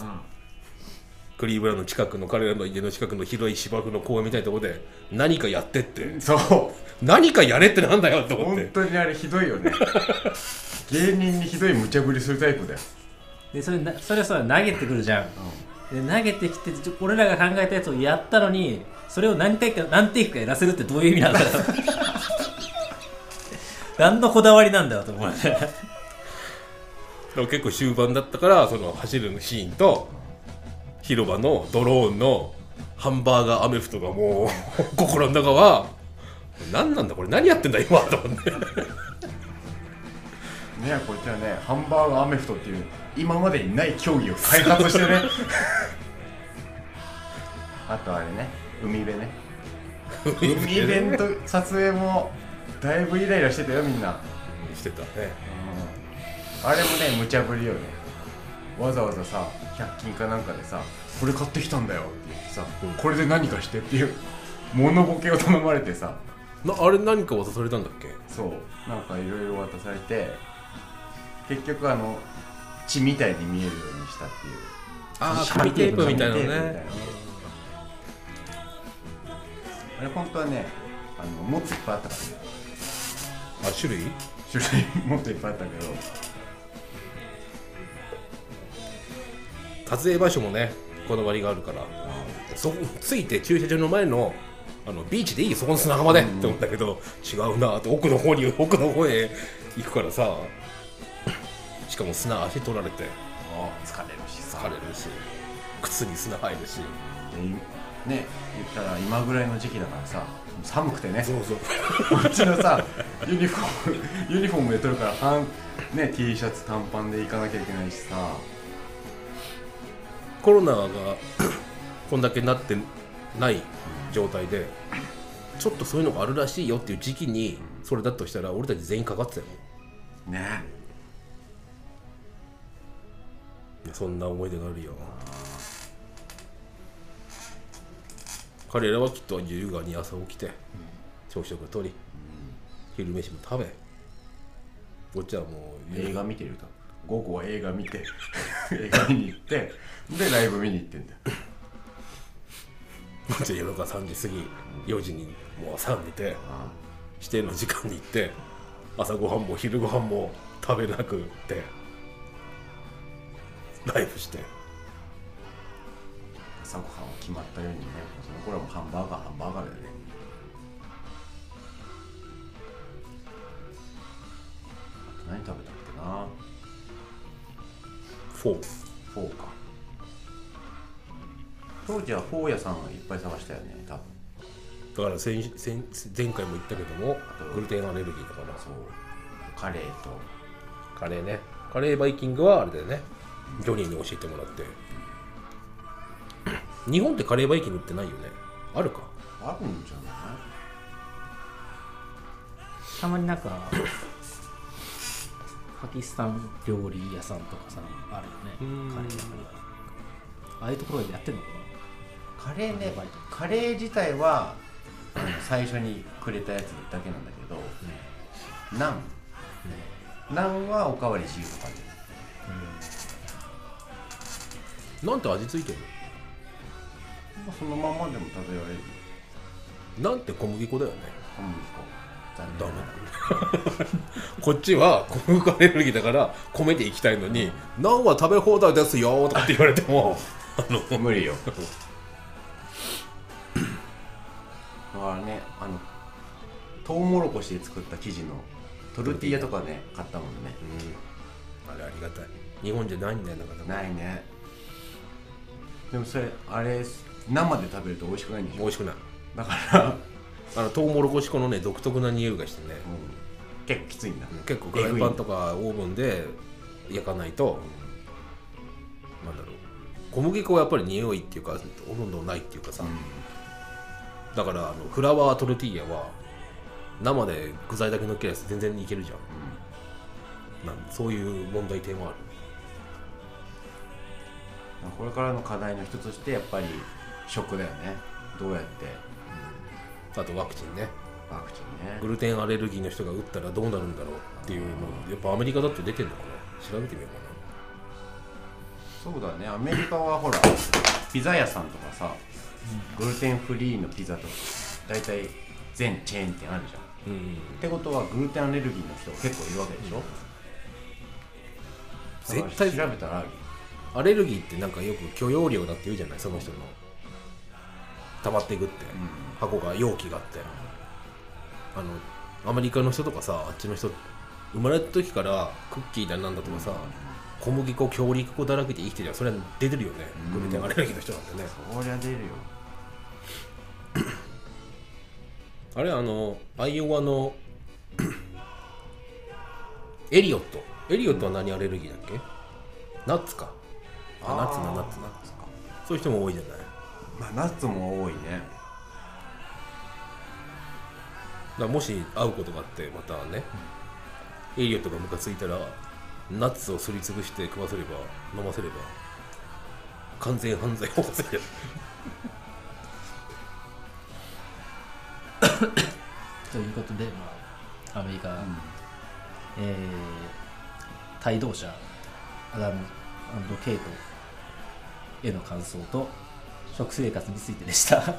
[SPEAKER 3] クリーブランドの近くの彼らの家の近くの広い芝生の公園みたいなところで何かやってって。
[SPEAKER 1] そう。
[SPEAKER 3] 何かやれってなんだよと思って。
[SPEAKER 1] 本当にあれひどいよね。芸人にひどい無茶ぶりするタイプだよ。
[SPEAKER 4] でそれなそれをさ投げてくるじゃん、で投げてきて俺らが考えたやつをやったのにそれを何回か何テイクかやらせるってどういう意味なんだよ 何のこだわりなんだよと思うね。
[SPEAKER 3] でも結構終盤だったからその走るシーンと広場のドローンのハンバーガーアメフトがもう心の中は何なんだこれ何やってんだ今と思って
[SPEAKER 1] ねこっちはねハンバーガーアメフトっていう今までにない競技を開発してね。あとあれね海辺ね。海イベント撮影もだいぶイライラしてたよみんな。
[SPEAKER 3] してたね。
[SPEAKER 1] あれもね無茶ぶりよね。わざわざさ100均かなんかでさこれ買ってきたんだよって言ってさ、これで何かしてっていう物ボケを頼まれてさ。
[SPEAKER 3] なあれ何か渡されたんだっけ？
[SPEAKER 1] そう。なんかいろいろ渡されて結局あの血みたいに見えるようにしたっていう。
[SPEAKER 3] ああ紙テープみたいなね。
[SPEAKER 1] あれ本当はねあのもっといっぱいあったからね。
[SPEAKER 3] あ種類？
[SPEAKER 1] 種類もっといっぱいあったけど。
[SPEAKER 3] 撮影場所もねこだわりがあるから。そついて駐車場の前のあのビーチでいい？よそこの砂浜で、って思ったけど違うなって奥の方に奥の方へ行くからさしかも砂足取られて。
[SPEAKER 1] 疲れるしさ。
[SPEAKER 3] 疲れるし。靴に砂入るし。
[SPEAKER 1] でね言ったら今ぐらいの時期だからさ寒くてね。
[SPEAKER 3] そうそう。
[SPEAKER 1] こっちのさユニフォームユニフォームで撮るから半ね T シャツ短パンで行かなきゃいけないしさ。
[SPEAKER 3] コロナがこんだけなってない状態でちょっとそういうのがあるらしいよっていう時期にそれだとしたら俺たち全員かかってたよ
[SPEAKER 1] ね
[SPEAKER 3] そんな思い出があるよ。彼らはきっと優雅に朝起きて朝食をとり昼飯も食べこっちはもう
[SPEAKER 1] 映画見てると。午後は映画見て 映画見に行ってでライブ見に行ってんだよ。
[SPEAKER 3] こっちは夜中3時過ぎ4時にもう朝寝て指定の時間に行って朝ごはんも昼ごはんも食べなくってライブして。
[SPEAKER 1] 朝ごはんは決まったようにねその頃はもうハンバーガーハンバーガーだよね。あと何食べたっけな？
[SPEAKER 3] フォー。
[SPEAKER 1] フォーか。当時はフォー屋さんがいっぱい探したよね多分。
[SPEAKER 3] だから先先前回も言ったけどもグルテンアレルギーだから
[SPEAKER 1] そう。カレーと。
[SPEAKER 3] カレーね。カレーバイキングはあれだよねジョニーに教えてもらって。日本ってカレーバイキングってないよね。あるか。
[SPEAKER 1] あるんじゃない？
[SPEAKER 4] たまになんかパキスタン料理屋さんとかさあるよね。カレーああいうところでやってんのか
[SPEAKER 1] カレーねカレー自体はあの最初にくれたやつだけなんだけど、ナン、ナンはおかわり自由とかで
[SPEAKER 3] なんて味付いてる
[SPEAKER 1] まあそのままでも食べられる。
[SPEAKER 3] のなんて小麦粉だよね。
[SPEAKER 1] 小麦粉。
[SPEAKER 3] こっちは小麦粉アレルギーだから米でいきたいのに「ナンは食べ放題ですよ」とかって言われても あの
[SPEAKER 1] 無理よ。だからねあのトウモロコシで作った生地のトルティーヤとかね買ったもんね。
[SPEAKER 3] あれありがたい。日本じゃないんだよなかなか。
[SPEAKER 1] ないねでもそれあれ生で食べると美味しくないんでしょ？
[SPEAKER 3] 美味しくない。
[SPEAKER 1] だから、
[SPEAKER 3] あのトウモロコシ粉のね独特な匂いがしてね。
[SPEAKER 1] うん、結構きついんだ。
[SPEAKER 3] 結構フライパンとかオーブンで焼かないとなんだろう。小麦粉はやっぱり匂いっていうかほとんどないっていうかさ、だからあのフラワートルティーヤは生で具材だけ乗っけるやつ全然いけるじゃん,、なんそういう問題点もある
[SPEAKER 1] これからの課題の一つとしてやっぱり食だよね。どうやって。
[SPEAKER 3] あとワクチンね。
[SPEAKER 1] ワクチンね。
[SPEAKER 3] グルテンアレルギーの人が打ったらどうなるんだろうっていうのやっぱアメリカだって出てんのかな？調べてみようか
[SPEAKER 1] そうだね。アメリカはほらピザ屋さんとかさ、グルテンフリーのピザとか大体全チェーン店あるじゃん。
[SPEAKER 3] なうん。
[SPEAKER 1] ってことはグルテンアレルギーの人が結構いるわけでしょ、
[SPEAKER 3] 絶対
[SPEAKER 1] だから調べたら
[SPEAKER 3] アレルギーってなんかよく許容量だって言うじゃないその人の。溜まっていくって、箱が容器があって。あのアメリカの人とかさあっちの人生まれた時からクッキーだなんだとかさ、小麦粉強力粉だらけで生きてりゃそれは出てるよね、グルテンアレルギーの人なんてね。
[SPEAKER 1] そりゃ出るよ。
[SPEAKER 3] あれあのアイオワのエリオット。エリオットは何アレルギーだっけ？ナッツかあナッツなナッツなそういう人も多いじゃない？
[SPEAKER 1] まあナッツも多いね。
[SPEAKER 3] らもし会うことがあってまたね、エイリオットがムカついたらナッツをすりつぶして食わせれば飲ませれば完全犯罪を犯せる
[SPEAKER 4] ということで、まあ、アメリカ、えー帯同者アダムケイトへの感想と食生活についてでした。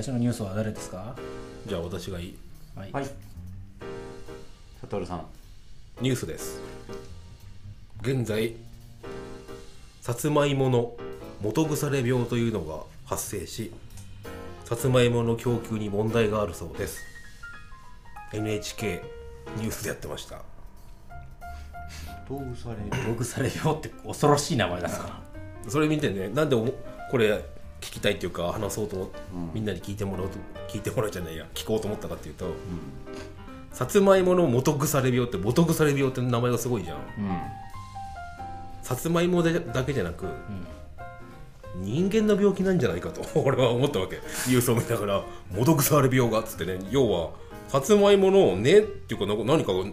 [SPEAKER 4] 最初のニュースは誰ですか？
[SPEAKER 3] じゃあ私がいい。
[SPEAKER 4] はい、
[SPEAKER 1] はい。サトルさん。
[SPEAKER 3] ニュースです。現在さつまいもの元腐れ病というのが発生しさつまいもの供給に問題があるそうです。NHK ニュースでやってました。
[SPEAKER 1] 道具され
[SPEAKER 4] 病って恐ろしい名前だな。
[SPEAKER 3] それ見てねなんでおこれ聞きたいっていうか話そうと思って、みんなに聞いてもらおうと聞いてもらうじゃないや聞こうと思ったかっていうと、さつまいもの元腐れ病って元腐れ病って名前がすごいじゃん。
[SPEAKER 1] うん。
[SPEAKER 3] さつまいもでだけじゃなく、人間の病気なんじゃないかと 俺は思ったわけ。ニュースを見ながら「元腐れ病が」っつってね。要はさつまいもの根っていうか何かが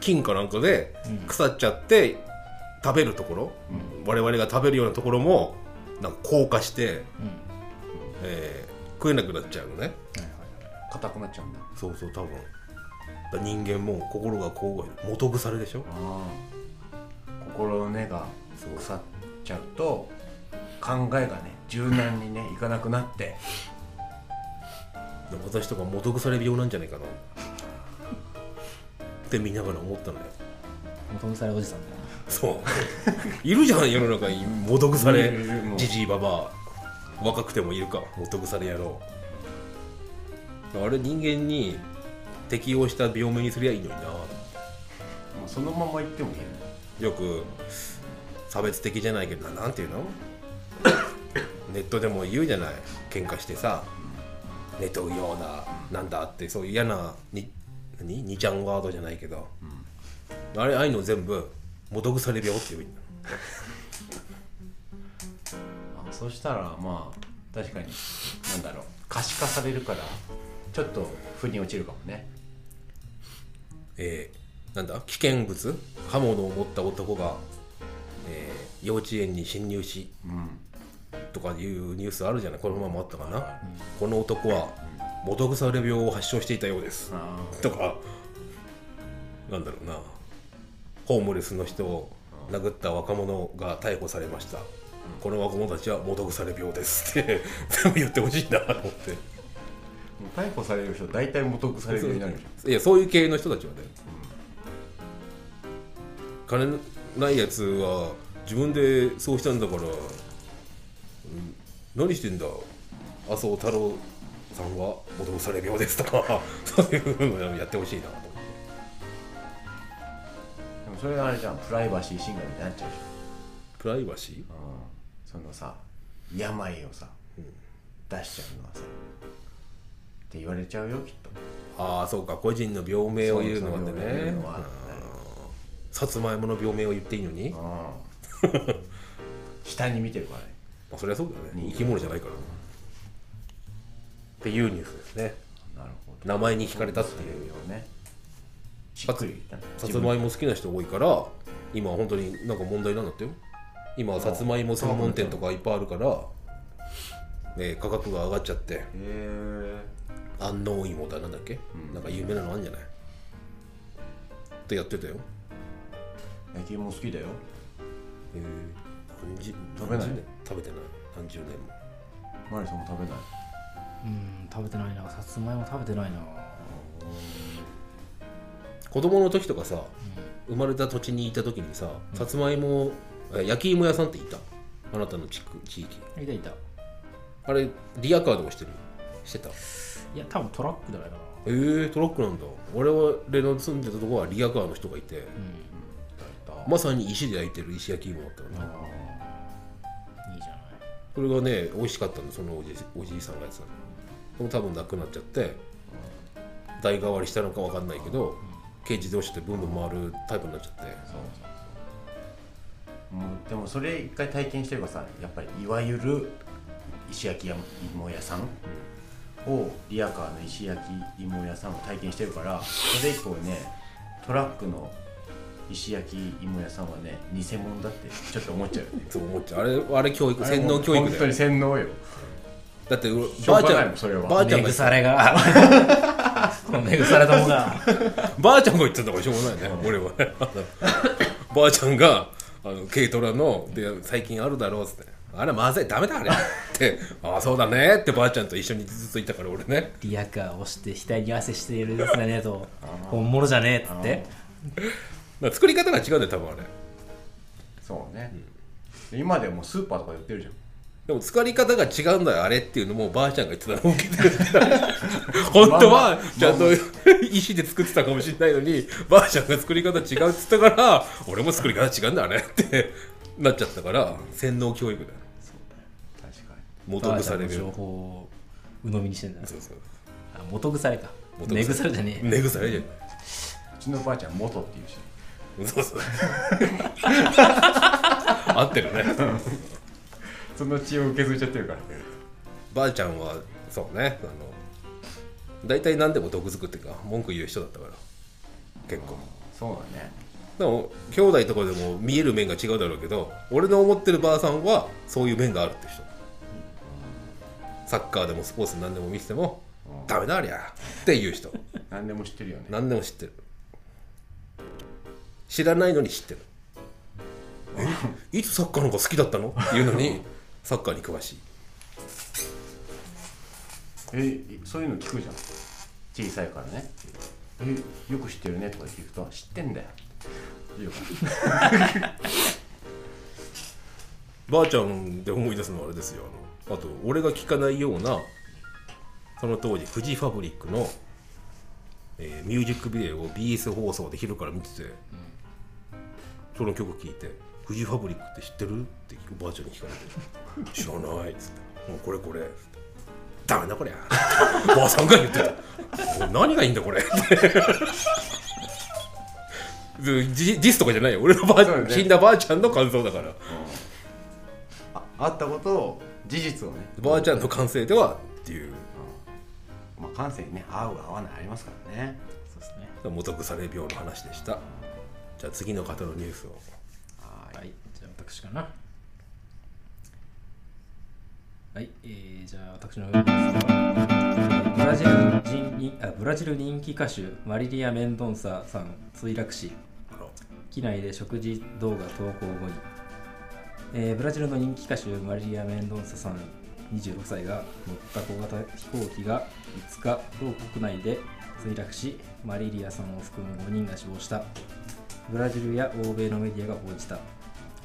[SPEAKER 3] 菌かなんかで腐っちゃって食べるところ、我々が食べるようなところもなんか硬化して、えー食えなくなっちゃうのね。
[SPEAKER 1] 硬くなっちゃうんだ。
[SPEAKER 3] そうそう多分。人間も心がこう元腐れでしょ。
[SPEAKER 1] 心の根が腐っちゃうと考えがね柔軟にねいかなくなって。
[SPEAKER 3] 私とか元腐れ病なんじゃないかな。って見ながら思ったのよ。
[SPEAKER 4] 元腐れおじさんだよ
[SPEAKER 3] そう。いるじゃん世の中に。元腐れ。
[SPEAKER 1] いるいるもう
[SPEAKER 3] じじいばば。あ若くてもいるか。元腐れ野郎。あれ人間に適応した病名にすりゃいいのにな。
[SPEAKER 1] もうそのまま言ってもいいよね。
[SPEAKER 3] よく差別的じゃないけどななんていうの？ネットでも言うじゃない。喧嘩してさネトウヨだなん。だってそういう嫌なに何？二ちゃんワードじゃないけど、あれああいうの全部元腐れ病って言う
[SPEAKER 1] あそしたらまあ確かになんだろう。可視化されるからちょっと腑に落ちるかもね。
[SPEAKER 3] えーなんだ？危険物？刃物を持った男が、えー幼稚園に侵入し
[SPEAKER 1] うん
[SPEAKER 3] とかいうニュースあるじゃない？このままあったかな、この男は元腐れ病を発症していたようです。
[SPEAKER 1] あ
[SPEAKER 3] とかなんだろうなホームレスの人を殴った若者が逮捕されました、この若者たちは元腐れ病ですって。全部言ってほしいなと思って。
[SPEAKER 1] 逮捕される人大体元腐れるようになるじ
[SPEAKER 3] いやそういう系の人たちはね、金ないやつは自分でそうしたんだから、うん何してんだ？麻生太郎さんは元腐れ病ですとか そういうのやってほしいな
[SPEAKER 1] それはあれじゃん。プライバシー侵害みたいになっちゃうでし
[SPEAKER 3] プライバシー？
[SPEAKER 1] ょ、うん、そのさ病をさ、出しちゃうのはさって言われちゃうよきっと。
[SPEAKER 3] ああそうか。個人の病名を言うのは
[SPEAKER 1] そうそう病名を言
[SPEAKER 3] ね
[SPEAKER 1] うのは
[SPEAKER 3] さつまいもの病名を言っていいのに、ま
[SPEAKER 1] うん。下に見てるからね。
[SPEAKER 3] あ、そりゃそうだよね。
[SPEAKER 1] うん
[SPEAKER 3] 生き物じゃないから。っていうニュースですね。
[SPEAKER 1] なるほど。
[SPEAKER 3] 名前に惹かれたっていう
[SPEAKER 1] よね
[SPEAKER 3] さつまいも好きな人多いから今本当になんか問題なんだってよ。今さつまいも専門店とかいっぱいあるから、ね、価格が上がっちゃって。
[SPEAKER 1] へえ。
[SPEAKER 3] 安納芋だなんだっけ、なんか有名なのあるんじゃない？ってやってたよ。
[SPEAKER 1] 焼き芋好きだよ。
[SPEAKER 3] え何十
[SPEAKER 1] 食べない？
[SPEAKER 3] 食べてない。何十年も
[SPEAKER 1] マリさんも食べない？
[SPEAKER 4] うん食べてないな。さつまいも食べてないな
[SPEAKER 3] 子供の時とかさ、生まれた土地にいた時にささつまいもえ焼き芋屋さんっていた？あなたの地区地域。
[SPEAKER 4] いたいた。
[SPEAKER 3] あれリアカーでもしてる？してた？
[SPEAKER 4] いや多分トラックじゃな。いかな
[SPEAKER 3] えー、トラックなんだ。俺はレの住んでたとこはリアカーの人がいて、まさに石で焼いてる石焼き芋だったのね。
[SPEAKER 4] いいじゃない。
[SPEAKER 3] それがね美味しかったんだそのおじおじいさんがやってたの。でも多分なくなっちゃって代替わりしたのかわかんないけど、軽自動車でブンブン回るタイプになっちゃって。
[SPEAKER 1] もうでもそれ一回体験してればさやっぱりいわゆる石焼き芋屋さんをリアカーの石焼き芋屋さんを体験してるからそれ以降ねトラックの石焼き芋屋さんはね偽物だってちょっと思っちゃうよね。
[SPEAKER 3] そう思っちゃう。あれあれ教育洗脳教育だよ
[SPEAKER 1] 本当に洗脳よ
[SPEAKER 3] だってばあちゃん
[SPEAKER 1] それは。
[SPEAKER 4] 目
[SPEAKER 3] ばあちゃんが
[SPEAKER 4] 腐れが。この目腐れたもんが。
[SPEAKER 3] ばあちゃんが言ってたからしょうがないね、俺は。ばあちゃんがあの軽トラので最近あるだろうっつって。あれまずい。ダメだあれ。って。ああそうだね。ってばあちゃんと一緒にずっといたから俺ね。
[SPEAKER 4] リアカーを押して額に汗しているやつだねと。本物じゃねえっつって。
[SPEAKER 3] 作り方が違うんだよ多分あれ。
[SPEAKER 1] そうね、で今でもうスーパーとかで売ってるじゃん
[SPEAKER 3] でも作り方が違うんだよあれっていうのもばあちゃんが言ってたの。を受けてる本当はちゃんと石 で作ってたかもしれないのにばあちゃんが作り方違うって言ったから俺も作り方違うんだあれってなっちゃったから洗脳教育だよ。
[SPEAKER 1] 確かに。
[SPEAKER 3] 元
[SPEAKER 4] ばあ
[SPEAKER 3] 腐れる。
[SPEAKER 4] ちゃんの情報を鵜呑みにしてんだ
[SPEAKER 3] そうそう
[SPEAKER 4] あ元腐れか。
[SPEAKER 3] 元
[SPEAKER 4] 目腐れじゃねえ
[SPEAKER 3] 根腐れじゃ
[SPEAKER 1] うちのばあちゃん元っていうし。
[SPEAKER 3] んそうそう。合ってるね
[SPEAKER 1] その血を受け継いちゃってるから。
[SPEAKER 3] ばあちゃんはそうね。あの大体何でも毒づくっていうか文句言う人だったから。結構。
[SPEAKER 1] そうだね。
[SPEAKER 3] でも兄弟とかでも見える面が違うだろうけど俺の思ってるばあさんはそういう面があるって人。サッカーでもスポーツ何でも見せてもダメだありゃ。っていう人。
[SPEAKER 1] 何でも知ってるよね。
[SPEAKER 3] 何でも知ってる。知らないのに知ってる。え？いつサッカーの方が好きだったの？っていうのにサッカーに詳しい。
[SPEAKER 1] えそういうの聞くじゃん。小さいからね。えよく知ってるね。とか聞くと知ってんだよ。言うから
[SPEAKER 3] ばあちゃんで思い出すのはあれですよ。あのあと俺が聞かないようなその当時フジファブリックの、えーミュージックビデオを BS 放送で昼から見てて、その曲聴いて「フジファブリックって知ってる?」っておばあちゃんに聞かれて「知らない」っつって「もうこれこれ」っつって「ダメだこりゃ」ばあさんが言ってた「何がいいんだこれ」って。ディスとかじゃないよ。俺のばあ、
[SPEAKER 1] ね。
[SPEAKER 3] 死んだばあちゃんの感想だから。
[SPEAKER 1] ああったことを事実をね。
[SPEAKER 3] ばあちゃんの感性ではっていう。
[SPEAKER 1] まあ感性にね合う合わないありますからね。
[SPEAKER 4] そうですね。
[SPEAKER 3] 元腐れ病の話でした。じゃあ次の方のニュースを
[SPEAKER 4] 私かな。はい、えー、じゃあ私のニュースはブラジル人あブラジル人気歌手マリリア・メンドンサさん墜落死。機内で食事動画投稿後に、えーブラジルの人気歌手マリリア・メンドンサさん26歳が乗った小型飛行機が5日同国内で墜落しマリリアさんを含む5人が死亡した。ブラジルや欧米のメディアが報じた。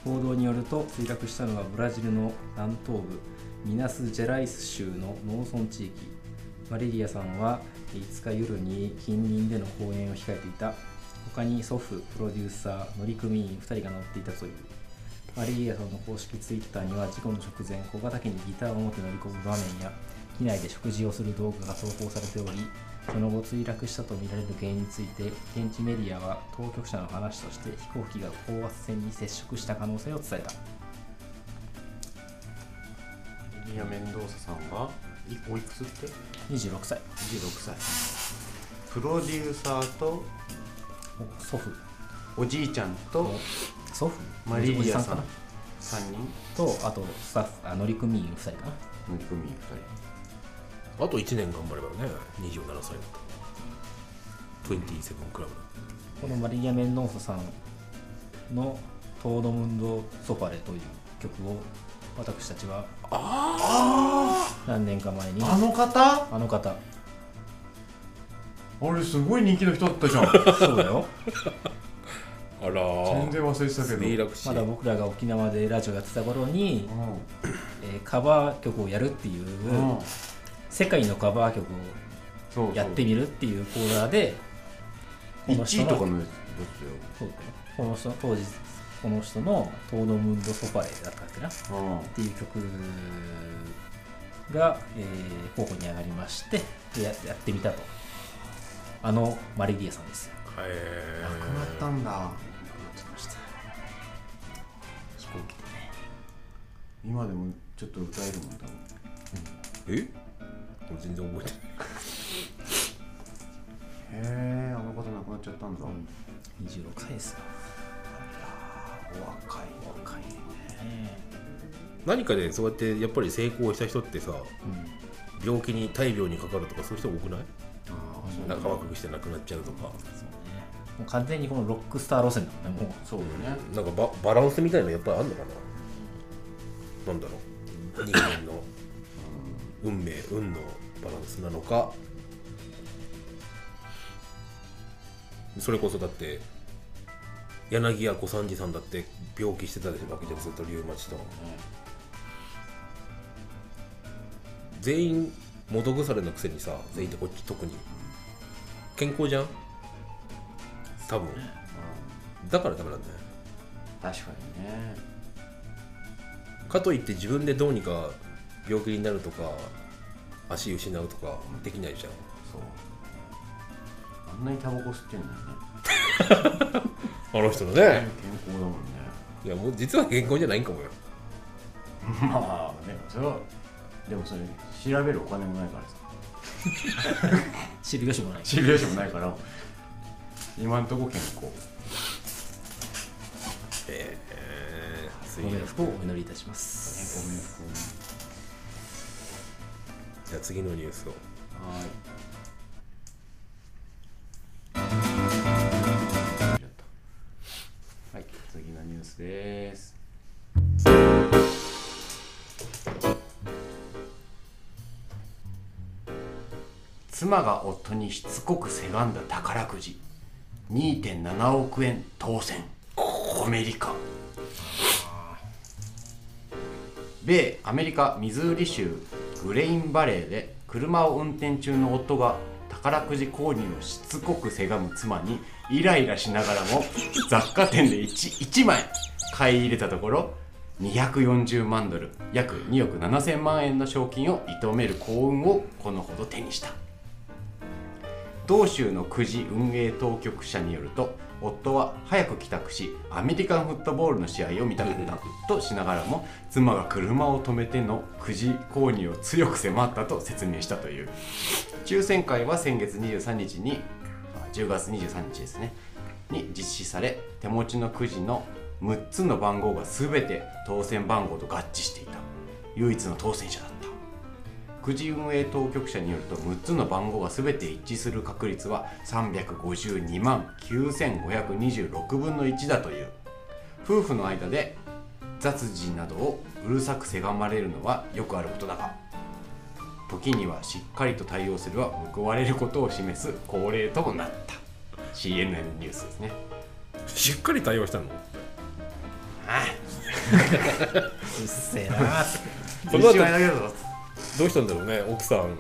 [SPEAKER 4] 報道によると墜落したのはブラジルの南東部ミナス・ジェライス州の農村地域マリリアさんは5日夜に近隣での公演を控えていた。他に祖父プロデューサー乗組員2人が乗っていたというマリリアさんの公式ツイッターには事故の直前小型機にギターを持って乗り込む場面や機内で食事をする動画が投稿されておりその後墜落したとみられる原因について現地メディアは当局者の話として飛行機が高圧線に接触した可能性を伝えた。
[SPEAKER 1] エリア・メンドーサさんがいおいくつって
[SPEAKER 4] ？26歳。
[SPEAKER 1] 26歳。プロデューサーと
[SPEAKER 4] お祖父。
[SPEAKER 1] おじいちゃんと
[SPEAKER 4] 祖父。
[SPEAKER 1] マリリアさん。
[SPEAKER 4] かな。
[SPEAKER 1] 3人。
[SPEAKER 4] とあとスタッフあ乗組員2人かな。
[SPEAKER 1] 乗組員2
[SPEAKER 3] あと1年頑張ればね27歳だと27クラブ。だ
[SPEAKER 4] このマリリア・メンドンソさんの「トードムンド・ソファレ」という曲を私たちは何年か前に
[SPEAKER 1] 人あの方？
[SPEAKER 4] あの方。
[SPEAKER 1] あれすごい人気の人だったじゃん。
[SPEAKER 4] そうだよ。
[SPEAKER 3] あらー。
[SPEAKER 1] 全然忘れてたけど。
[SPEAKER 4] まだ僕らが沖縄でラジオやってた頃に、えーカバー曲をやるっていう、
[SPEAKER 1] うんうん
[SPEAKER 4] 世界のカバー曲をやってみるっていうコーナーでこの人
[SPEAKER 1] 1位とか
[SPEAKER 4] の
[SPEAKER 1] のやつ
[SPEAKER 4] そうこの人当時この人の「トーノムンド・ソファレ」だったっけな？っていう曲が、えー候補に上がりましてでややってみたと。あのマリリエさんです。よ
[SPEAKER 3] へ
[SPEAKER 1] うんなくなったんだ。
[SPEAKER 4] 来ました。飛行機でね。
[SPEAKER 1] 今でもちょっと歌えるもん多分
[SPEAKER 3] え？俺全然覚えてない。
[SPEAKER 1] へえあの方亡くなっちゃったんだ、
[SPEAKER 4] 26歳ですよ。
[SPEAKER 1] お若い。
[SPEAKER 4] 若いね。
[SPEAKER 3] 何かでそうやってやっぱり成功した人ってさ
[SPEAKER 4] うん。
[SPEAKER 3] 病気に大病にかかるとかそういう人多くない？
[SPEAKER 1] ああそう
[SPEAKER 3] 仲間くして亡くなっちゃうとか。
[SPEAKER 4] そうね。もう完全にこのロックスター路線だもんねもう。
[SPEAKER 1] そうよね。
[SPEAKER 3] なんかババランスみたいなのやっぱりあんのかな？なんだろう。人間の。運命運のバランスなのか。それこそだって柳家小三治さんだって病気してたわけじゃんずっとリウマチと。全員元腐れのくせにさ全員ってこっち特に。健康じゃん？多分。だからダメなんだよ。
[SPEAKER 1] 確かにね。
[SPEAKER 3] かといって自分でどうにか病気になるとか足失うとかできないじゃん。
[SPEAKER 1] そう。あんなにタバコ吸ってんのにね。
[SPEAKER 3] あの人の
[SPEAKER 1] 健
[SPEAKER 3] ね
[SPEAKER 1] 康だもんね。
[SPEAKER 3] いやもう実は健康じゃないんかもよ。
[SPEAKER 1] まあでもそれはでもそれ調べるお金もないからさ。
[SPEAKER 4] 知る由もない。
[SPEAKER 1] 知る由もないから。今んとこ健康。
[SPEAKER 3] ええー、
[SPEAKER 4] ご冥福をお祈りいたします。
[SPEAKER 1] 健康
[SPEAKER 3] じゃあ次のニュースを。
[SPEAKER 1] はい。はい次のニュースです。妻が夫にしつこくせがんだ宝くじ。2.7億円当選。アメリカ。米アメリカミズーリ州。グレインバレーで車を運転中の夫が宝くじ購入をしつこくせがむ妻にイライラしながらも雑貨店で 1, 1枚買い入れたところ240万ドル約2億7000万円の賞金を射止める幸運をこのほど手にした。同州のくじ運営当局者によると夫は早く帰宅しアメリカンフットボールの試合を見たかった。としながらも妻が車を止めてのくじ購入を強く迫ったと説明したという。抽選会は先月23日に10月23日ですね。に実施され手持ちのくじの6つの番号が全て当選番号と合致していた。唯一の当選者だくじ運営当局者によると6つの番号が全て一致する確率は352万9526分の1だという。夫婦の間で雑事などをうるさくせがまれるのはよくあることだが時にはしっかりと対応するは報われることを示す恒例となった。CNN ニュースですね。
[SPEAKER 3] しっかり対応したの？
[SPEAKER 1] あ
[SPEAKER 4] うっせえな。
[SPEAKER 3] その後どうしたんだろうね奥さん。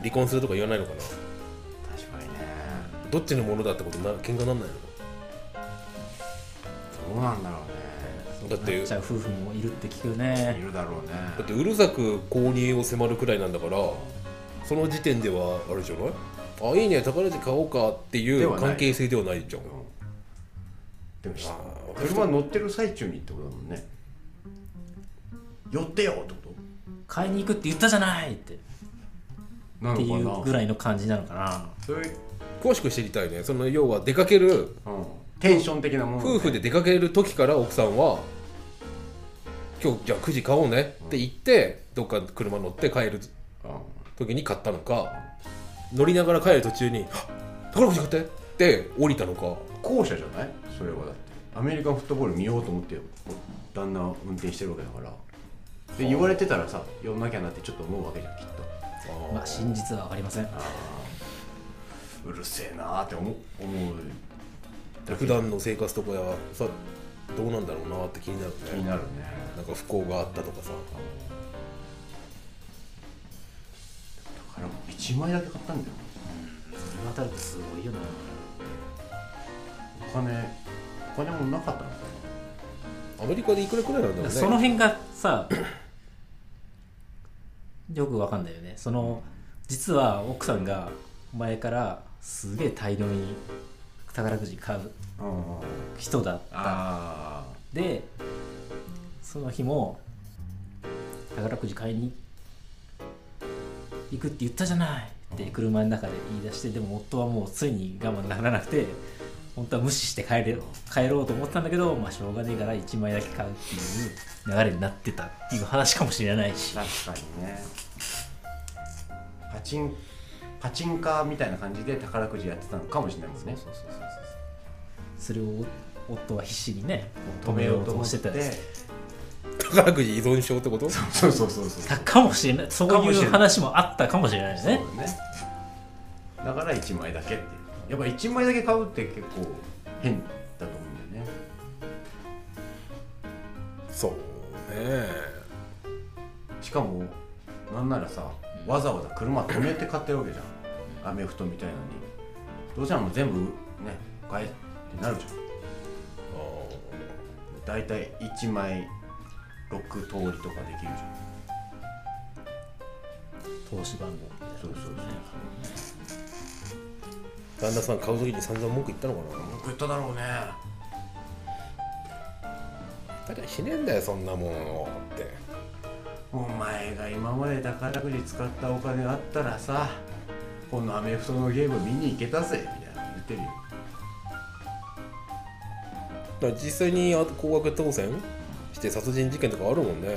[SPEAKER 3] 離婚するとか言わないのかな。
[SPEAKER 1] 確かにね。
[SPEAKER 3] どっちのものだってことな喧嘩なんないの
[SPEAKER 1] どうなんだろう
[SPEAKER 3] だって
[SPEAKER 4] ゃう夫婦もいるって聞く
[SPEAKER 1] ね。い
[SPEAKER 4] ね
[SPEAKER 1] るだろうね。
[SPEAKER 3] だってうるさく購入を迫るくらいなんだからその時点ではあれじゃない？あいいね宝くじ買おうかっていう関係性ではないじゃん。
[SPEAKER 1] でも車乗ってる最中にってことだもんね。寄ってよってこ
[SPEAKER 4] 買いに行くって言ったじゃないって。っていうぐらいの感じなのかな。
[SPEAKER 1] そういう、
[SPEAKER 3] 詳しく知りたいね。その要は出かける
[SPEAKER 1] うん、テンション的なもの、ね、
[SPEAKER 3] 夫婦で出かける時から奥さんは今日じゃあ9時買おうね。って言ってどっか車乗って帰る
[SPEAKER 1] うん
[SPEAKER 3] 時に買ったのか乗りながら帰る途中に「はっ宝くじ買って!」って降りたのか。
[SPEAKER 1] 後者じゃない？それはだって。アメリカンフットボール見ようと思って旦那運転してるわけだからで言われてたらさ寄んなきゃなってちょっと思うわけじゃんきっと。
[SPEAKER 4] まあ真実は分かりません。
[SPEAKER 1] うるせえなーって思う思う。
[SPEAKER 3] 普段の生活とかやさどうなんだろうなって気になるね。
[SPEAKER 1] 気になるね。
[SPEAKER 3] なんか不幸があったとかさ。
[SPEAKER 1] だから1枚だけ買ったんだよ。
[SPEAKER 4] それ当たるとすごいよな。
[SPEAKER 1] お金お金もなかったの。か
[SPEAKER 3] アメリカでいくらくらいなんだろうね。
[SPEAKER 4] その辺がさ よくわかんないよね。その実は奥さんが前からすげえ大量に宝くじ買う人だった。
[SPEAKER 1] あ
[SPEAKER 4] でその日も宝くじ買いに行くって言ったじゃないって車の中で言い出してでも夫はもうついに我慢ならなくて本当は無視して帰れ帰ろうと思ってたんだけど、まあ、しょうがねえから1枚だけ買うっていう流れになってたっていう話かもしれないし。
[SPEAKER 1] あ確かにね。パチンパチンカーみたいな感じで宝くじやってたのかもしれないもんね。
[SPEAKER 4] それを夫は必死にね止めようとして。た。り
[SPEAKER 3] 宝くじ依存症ってこと？
[SPEAKER 1] そうそうそうそう
[SPEAKER 4] たかもしれない。そういう話もあったかもしれない
[SPEAKER 1] そう
[SPEAKER 4] ね。
[SPEAKER 1] だねだから1枚だけってやっぱ1枚だけ買うって結構変だと思うんだよね。
[SPEAKER 3] そうね。
[SPEAKER 1] しかもなんならさわざわざ車止めて買ってるわけじゃん。アメフトみたいのに。どうせならもう全部ね買えってなるじゃん。大体1枚6通りとかできるじゃん。
[SPEAKER 4] 投資番号みたいな
[SPEAKER 1] そうそうそう
[SPEAKER 3] 旦那さん買う時に散々文句言ったのかな。
[SPEAKER 1] 僕言っただろうね。
[SPEAKER 3] だからしねえんだよそんなもんって。
[SPEAKER 1] お前が今まで宝くじ使ったお金があったらさこのアメフトのゲーム見に行けたぜみたいな言ってるよ。
[SPEAKER 3] だから実際にあ高額当選して殺人事件とかあるもんね。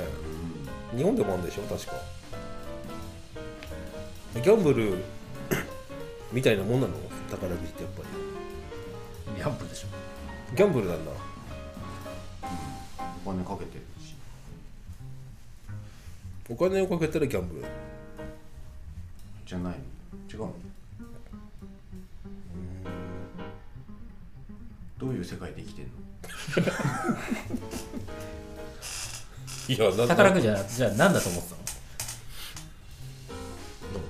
[SPEAKER 3] 日本でもあるんでしょ確か。ギャンブルみたいなもんなの？宝くじってやっぱ
[SPEAKER 4] ギャンブルでしょ。
[SPEAKER 3] りギャンブルなんだ。
[SPEAKER 1] お金かけてるし。
[SPEAKER 3] お金をかけたらギャンブル。
[SPEAKER 1] じゃないの？違うの？どういう世界で生きてんの？
[SPEAKER 3] いやな
[SPEAKER 4] 宝く
[SPEAKER 3] じ
[SPEAKER 4] じはじゃあ何だと思ってたの？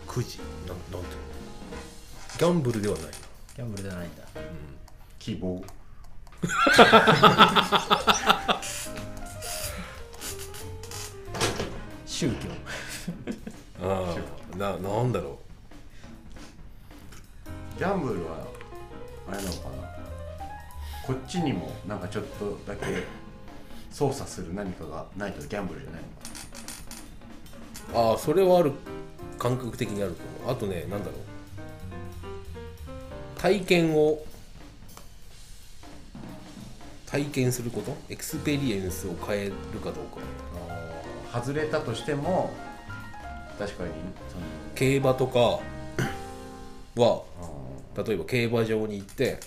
[SPEAKER 3] くじギャンブルではない。な
[SPEAKER 4] ギャンブルではないんだ。
[SPEAKER 1] 希望。
[SPEAKER 4] 宗教。
[SPEAKER 3] ああななんだろ
[SPEAKER 1] ギャンブルはあれなのかな。こっちにもなんかちょっとだけ操作する何かがないとギャンブルじゃないのか
[SPEAKER 3] うああそれはある。感覚的にあると思う。あとねなんだろう体験を体験すること？ experience を変えるかどうか。
[SPEAKER 1] な外れたとしても確かに
[SPEAKER 3] 競馬とかは
[SPEAKER 1] あ
[SPEAKER 3] 例えば競馬場に行って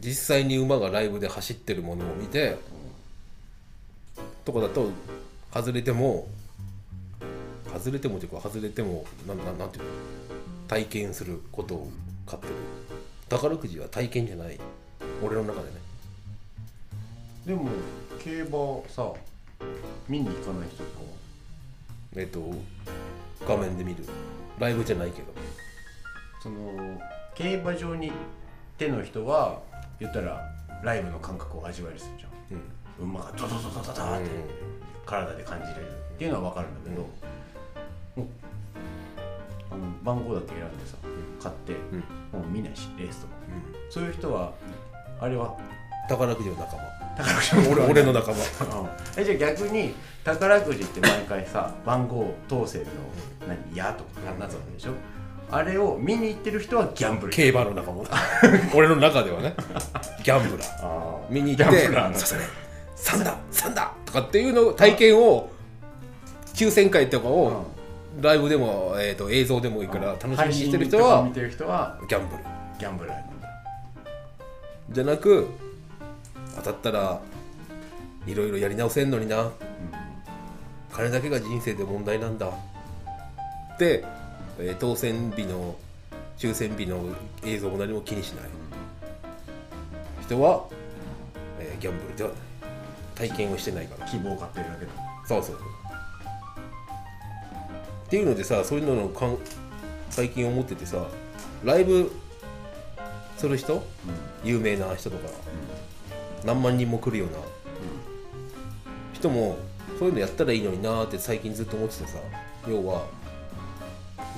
[SPEAKER 3] 実際に馬がライブで走ってるものを見てとかだと外れても外れてもっていうか外れてもなんなんていうの？体験することを買ってる宝くじは体験じゃない。俺の中でね。
[SPEAKER 1] ーでも競馬さ見に行かない人とかは？
[SPEAKER 3] えっと画面で見る。ライブじゃないけど。
[SPEAKER 1] その競馬場に行っての人は言ったらライブの感覚を味わえるじゃ
[SPEAKER 3] うん。
[SPEAKER 1] ん馬がドドドドドドって体で感じれるっていうのは分かるんだけど、もうあの番号だけ選んでさ買って、ないしレースとか、そういう人はあれは？
[SPEAKER 3] 宝くじの仲間。
[SPEAKER 1] 宝くじの
[SPEAKER 3] 俺俺の仲間。
[SPEAKER 1] うん。えじゃあ逆に宝くじって毎回さ番号当選の何？矢とかなつわけでしょ？あれを見に行ってる人はギャンブル。
[SPEAKER 3] 競馬の仲間。俺の中ではね。ギャンブラー。見に行って
[SPEAKER 1] ギャンブラーの
[SPEAKER 3] そうそうね3だ3だとかっていうの体験を抽選会とかをライブでも、えー、と映像でもいいから楽しみにしてる人はギャンブル
[SPEAKER 1] ギャンブラーなんだ
[SPEAKER 3] じゃなく当たったらいろいろやり直せんのにな、金だけが人生で問題なんだ。で、えー当選日の抽選日の映像も何も気にしない。人は、えーギャンブル。ではない体験をしてないから。
[SPEAKER 1] 希望を買ってるだけだ。
[SPEAKER 3] そうそう。っていうのでさそういうののかん最近思っててさライブする人、有名な人とか、何万人も来るような、人もそういうのやったらいいのになーって最近ずっと思っててさ。要は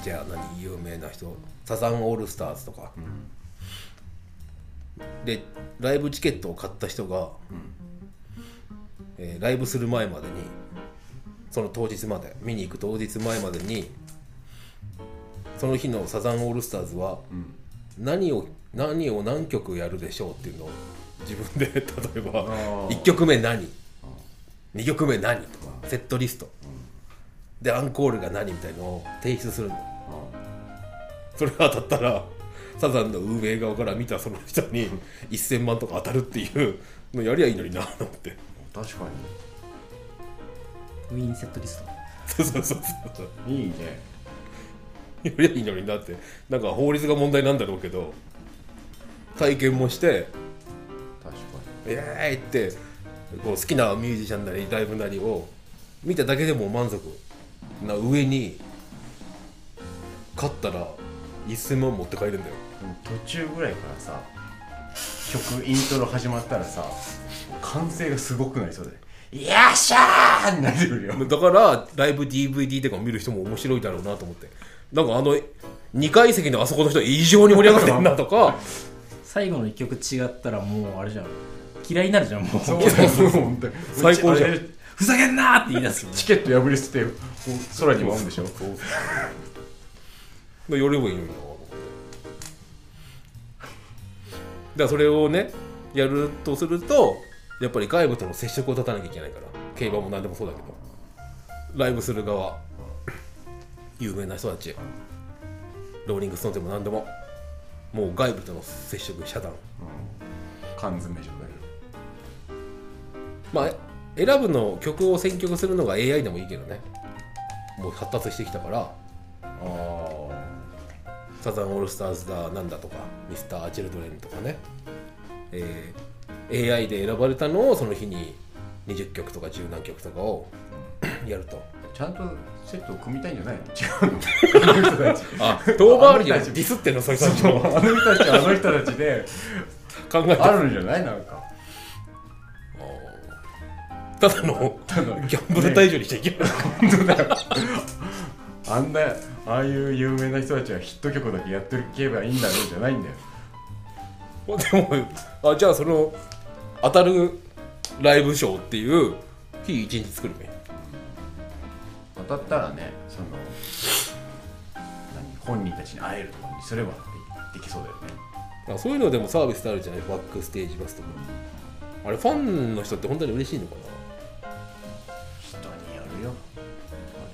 [SPEAKER 3] じゃあ何？有名な人。サザンオールスターズとか、でライブチケットを買った人が、えーライブする前までにその当日まで見に行く当日前までにその日のサザンオールスターズは何を何を何曲やるでしょうっていうのを自分で例えば
[SPEAKER 1] ー。
[SPEAKER 3] 1曲目何？2曲目何？とかセットリスト。でアンコールが何みたいのを提出するの。それが当たったらサザンの運営側から見たその人に1000万とか当たるっていうのやりゃいいのになと思って。
[SPEAKER 1] 確か
[SPEAKER 4] ウィーンセットリス
[SPEAKER 3] そうそうそうそう。
[SPEAKER 1] にいいね。
[SPEAKER 3] やりゃいいのになって。なんか法律が問題なんだろうけど体験もして
[SPEAKER 1] 確か
[SPEAKER 3] イエーイってこう好きなミュージシャンなりライブなりを見ただけでも満足。な上に勝ったら1000万持って帰るんだよ。
[SPEAKER 1] 途中ぐらいからさ曲イントロ始まったらさ歓声がすごくなりそうで「よっしゃー!」になってくるよ。
[SPEAKER 3] だからライブ DVD とか見る人も面白いだろうなと思って。なんかあの2階席のあそこの人異常に盛り上がってるなとか
[SPEAKER 4] 最後の一曲違ったらもうあれじゃん。嫌いになるじゃんもう。
[SPEAKER 1] そうそうそう 本当に。
[SPEAKER 3] 最高じゃん。
[SPEAKER 4] ふざけんなーって言い出すよね。
[SPEAKER 1] チケット破り捨てて空に舞うんでしょ。
[SPEAKER 3] でやればいいのになと思ってだからそれをねやるとするとやっぱり外部との接触を断たなきゃいけないから。競馬も何でもそうだけど。ライブする側。有名な人たち。ローリングストーンズでも何でももう外部との接触遮断。
[SPEAKER 1] 缶詰状態
[SPEAKER 3] まあ選ぶの曲を選曲するのが AI でもいいけどね。もう発達してきたから。
[SPEAKER 1] あ
[SPEAKER 3] サザンオールスターズだなんだとかミスター・チルドレンとかね、えー AI で選ばれたのをその日に20曲とか10何曲とかをやると。
[SPEAKER 1] ちゃんとセットを組みたいんじゃないの？違うの。あ
[SPEAKER 3] 遠回りでディスってんのそ
[SPEAKER 1] あの人たちはあの人たちで
[SPEAKER 3] 考えて
[SPEAKER 1] あるんじゃない？なんか。
[SPEAKER 3] ただのギャンブル退場にしちゃいけない、
[SPEAKER 1] 本当だよ。あんなああいう有名な人たちはヒット曲だけやってるけばいいんだろうじゃないんだよ。
[SPEAKER 3] でもあじゃあその当たるライブショーっていう日一日作るね
[SPEAKER 1] 当たったらねその何本人たちに会えるとかにすればでできそうだよね。
[SPEAKER 3] あそういうのでもサービスってあるじゃない？バックステージバスとかあれファンの人って本当に嬉しいのか
[SPEAKER 1] 人によるよ。
[SPEAKER 3] な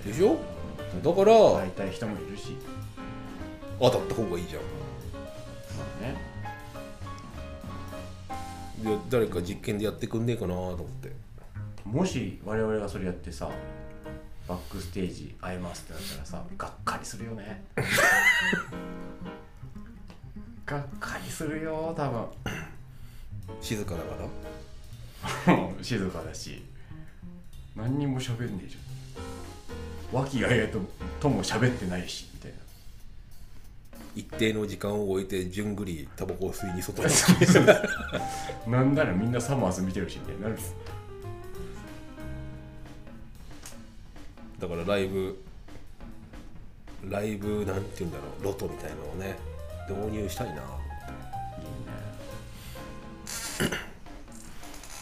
[SPEAKER 3] でしょ？だから
[SPEAKER 1] 会いたい人もいるし。
[SPEAKER 3] 当たった方がいいじゃん。
[SPEAKER 1] まあね。
[SPEAKER 3] で誰か実験でやってくんねえかなと思って。
[SPEAKER 1] もし我々がそれやってさバックステージ会えますってなったらさがっかりするよね。がっかりするよ多分。
[SPEAKER 3] 静かだから？
[SPEAKER 1] 静かだし何にも喋んねえじゃん。和気あいあいととも喋ってないしみたいな。
[SPEAKER 3] 一定の時間を置いてじゅんぐりタバコを吸いに外に。
[SPEAKER 1] なんならみんなサマーズ見てるしみたいになる
[SPEAKER 3] だからライブライブなんて言うんだろうロトみたいなのをね導入したいな。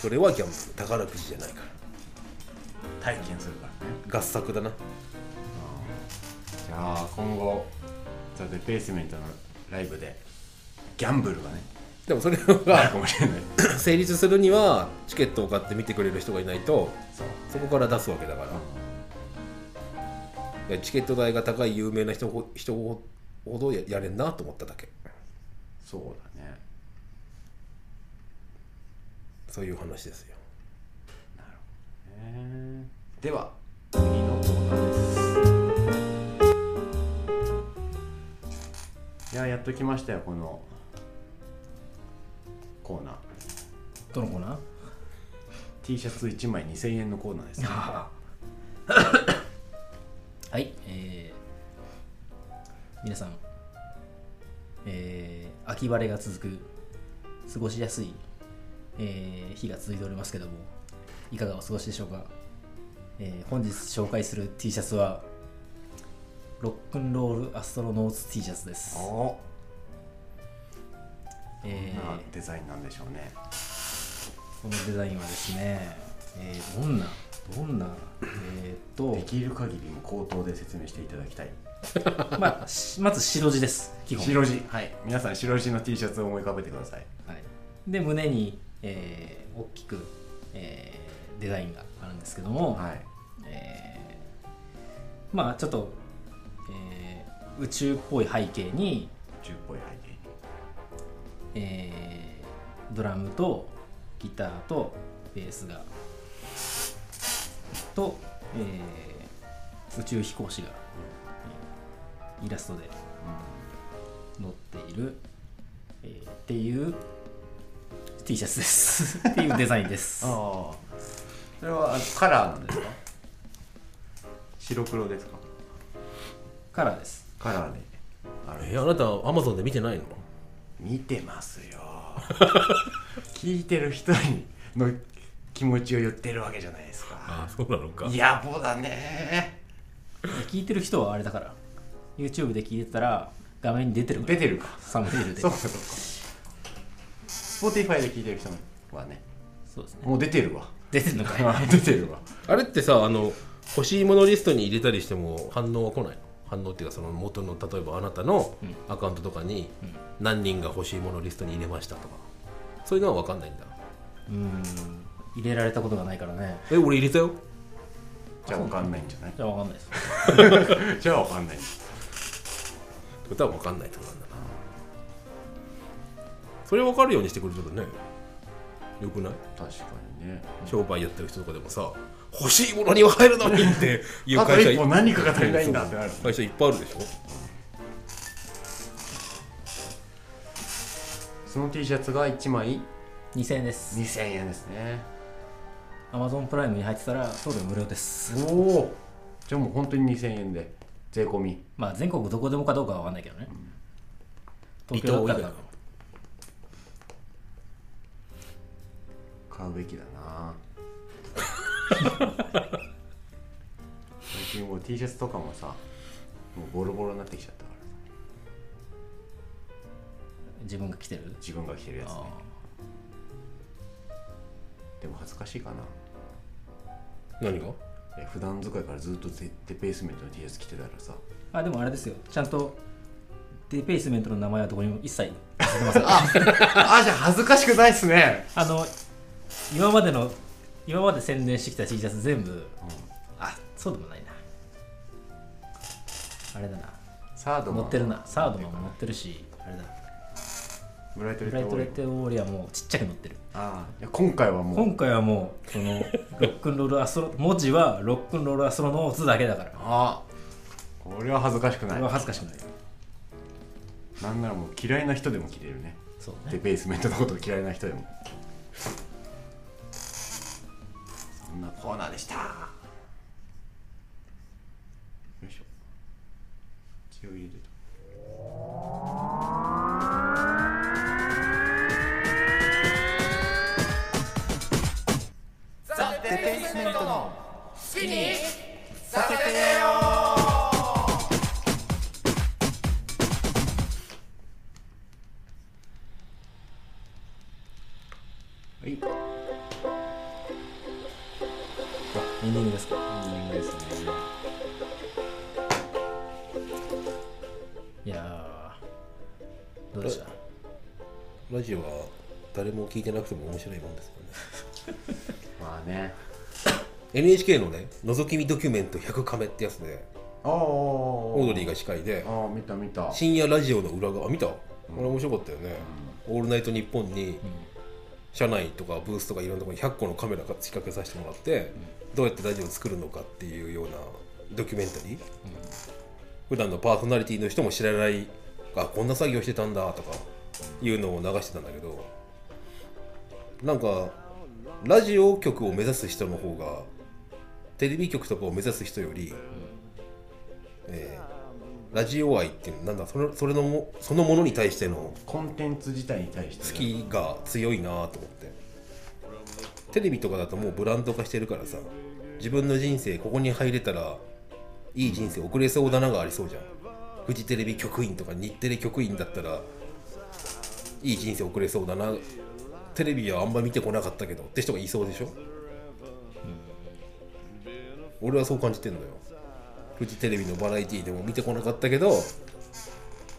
[SPEAKER 3] それはギャンブル宝くじじゃないから。
[SPEAKER 1] 体験するからね。
[SPEAKER 3] 合作だな。
[SPEAKER 1] じゃあ今後ザ・デペースメントのライブでギャンブルがね
[SPEAKER 3] でもそれが
[SPEAKER 1] かもしれない。
[SPEAKER 3] 成立するにはチケットを買って見てくれる人がいないと
[SPEAKER 1] そ
[SPEAKER 3] こから出すわけだから。いやチケット代が高い有名な人ほ人ほどややれんなと思っただけ。
[SPEAKER 1] そうだね。
[SPEAKER 3] そういう話ですよ。
[SPEAKER 1] ね。では次のコーナーです。いややっと来ましたよこのコーナー。
[SPEAKER 4] どのコーナー
[SPEAKER 1] ？T シャツ1枚2000円のコーナーですね
[SPEAKER 4] はい、えー、皆さん、えー、秋晴れが続く過ごしやすい、えー日が続いておりますけどもいかがお過ごしでしょうか、えー本日紹介する T シャツはロックンロールアストロノーツ T シャツです、
[SPEAKER 1] お
[SPEAKER 4] え
[SPEAKER 1] どんな
[SPEAKER 4] ー
[SPEAKER 1] デザインなんでしょうね。
[SPEAKER 4] このデザインはですね、えーどんなどんなえーっと
[SPEAKER 1] できる限りも口頭で説明していただきたい。
[SPEAKER 4] まあ、しまず白地です基本。
[SPEAKER 1] 白地。はい。皆さん白地の T シャツを思い浮かべてください。
[SPEAKER 4] はい、で胸に、えー大きく、えーデザインがあるんですけども、
[SPEAKER 1] はい。
[SPEAKER 4] えーまあちょっと、えー宇宙っぽい背景に、
[SPEAKER 1] 宇宙っぽい背景に。
[SPEAKER 4] えードラムとギターとベースがと、えー宇宙飛行士が、えーイラストで載っている、えーっていう T シャツです。っていうデザインです。
[SPEAKER 1] ああ。それはあのカラーなんですか？白黒ですか？
[SPEAKER 4] カラーです。
[SPEAKER 1] カラーで。ある。
[SPEAKER 3] えあなたアマゾンで見てないの？
[SPEAKER 1] 見てますよ。聞いてる人にの気持ちを言ってるわけじゃないですか。
[SPEAKER 3] あそうなのか。
[SPEAKER 1] 野暮だね。
[SPEAKER 4] 聞いてる人はあれだから YouTube で聞いてたら画面に出てる
[SPEAKER 1] 出てるか。
[SPEAKER 4] サムネイルで。
[SPEAKER 1] そうかそう。か Spotify で聞いてる人はね。
[SPEAKER 4] そうですね。
[SPEAKER 1] もう出てるわ。
[SPEAKER 4] 出てるのかい。
[SPEAKER 1] 出てるわ。
[SPEAKER 3] あれってさあの欲しいものリストに入れたりしても反応は来ないの？反応っていうかその元の例えばあなたのアカウントとかに何人が欲しいものリストに入れましたとか。そういうのは分かんないんだ。
[SPEAKER 4] うん入れられたことがないからね。
[SPEAKER 3] え俺入れたよ。
[SPEAKER 1] じゃあ分かんないんじゃない？
[SPEAKER 4] じゃあわかんないです。
[SPEAKER 1] じゃあ分かんない。
[SPEAKER 3] 歌は分かんないってことなんだな。それ分かるようにしてくれたらね。よくない？
[SPEAKER 1] 確かにね。
[SPEAKER 3] 商売やってる人とかでもさ欲しいものには入るのにっていう
[SPEAKER 1] あと
[SPEAKER 3] 会社
[SPEAKER 1] 一歩何かが足りないんだってなる。
[SPEAKER 3] 会社いっぱいあるでしょ？
[SPEAKER 1] その T シャツが1枚
[SPEAKER 4] ？2000円です。
[SPEAKER 1] 2000円ですね
[SPEAKER 4] Amazon プライムに入ってたら送料無料です。
[SPEAKER 1] おお。じゃあもう本当に2000円で税込み。
[SPEAKER 4] まあ全国どこでもかどうかは分かんないけどね。東
[SPEAKER 3] 伊
[SPEAKER 4] 京だったら
[SPEAKER 1] 買うべきだな。最近もう T シャツとかもさもうボロボロになってきちゃったから。さ
[SPEAKER 4] 自分が着てる？
[SPEAKER 1] 自分が着てるやつね。
[SPEAKER 4] あ。
[SPEAKER 1] でも恥ずかしいかな
[SPEAKER 3] 何が？
[SPEAKER 1] え普段使いからずっとゼデペースメントの T シャツ着てたらさ。
[SPEAKER 4] ーあでもあれですよ。ちゃんとデペースメントの名前はどこにも一切。載せてません
[SPEAKER 1] あじゃあ恥ずかしくないっすね。
[SPEAKER 4] あの今までの今まで宣伝してきた T シャツ全部、あそうでもないな。あれだな。
[SPEAKER 1] サードマン
[SPEAKER 4] 載ってるな。サードマンも載ってるしあれだ
[SPEAKER 1] ブライトレ
[SPEAKER 4] ブライトレッ
[SPEAKER 1] ッ
[SPEAKER 4] ドウォーリアもちっちゃく載ってる。
[SPEAKER 1] ああいや今回はもう。
[SPEAKER 4] 今回はもうその ロックンロールアストロ文字はロックンロールアストロノーツだけだから。
[SPEAKER 1] あこれは恥ずかしくない。
[SPEAKER 4] これは恥ずかしくない。
[SPEAKER 1] なんならもう嫌いな人でも着れるね。
[SPEAKER 4] そうね。
[SPEAKER 1] デペースメントのこと嫌いな人でも。そんなコーナーでした。よいしょ。血を入れて。た
[SPEAKER 2] ザ・デペースメントの好きにさせてよ。
[SPEAKER 1] はい。
[SPEAKER 4] エンディングですか？
[SPEAKER 1] エンディングですね。
[SPEAKER 4] いやーどうでした？
[SPEAKER 3] ラジオは誰も聞いてなくても面白いもんですよ
[SPEAKER 1] ね
[SPEAKER 3] NHK のね「のぞき見ドキュメント100カメ」ってやつで
[SPEAKER 1] ああオ
[SPEAKER 3] オードリーが司会で。
[SPEAKER 1] ああ見た見た。
[SPEAKER 3] 深夜ラジオの裏側。見た？これ面白かったよね「オールナイトニッポン」に社内とかブースとかいろんなところに100個のカメラが仕掛けさせてもらってどうやってラジオを作るのかっていうようなドキュメンタリー。普段のパーソナリティの人も知らないあこんな作業してたんだとかいうのを流してたんだけどなんかラジオ局を目指す人の方がテレビ局とかを目指す人より、えーラジオ愛っていうなんだそれそれのもそのものに対しての
[SPEAKER 1] コンテンツ自体に対して
[SPEAKER 3] 好きが強いなと思って。テレビとかだともうブランド化してるからさ自分の人生ここに入れたらいい人生送れそうだながありそうじゃん。フジテレビ局員とか日テレ局員だったらいい人生送れそうだな。テレビはあんま見てこなかったけどって人がいそうでしょ、俺はそう感じてんのよ。フジテレビのバラエティーでも見てこなかったけど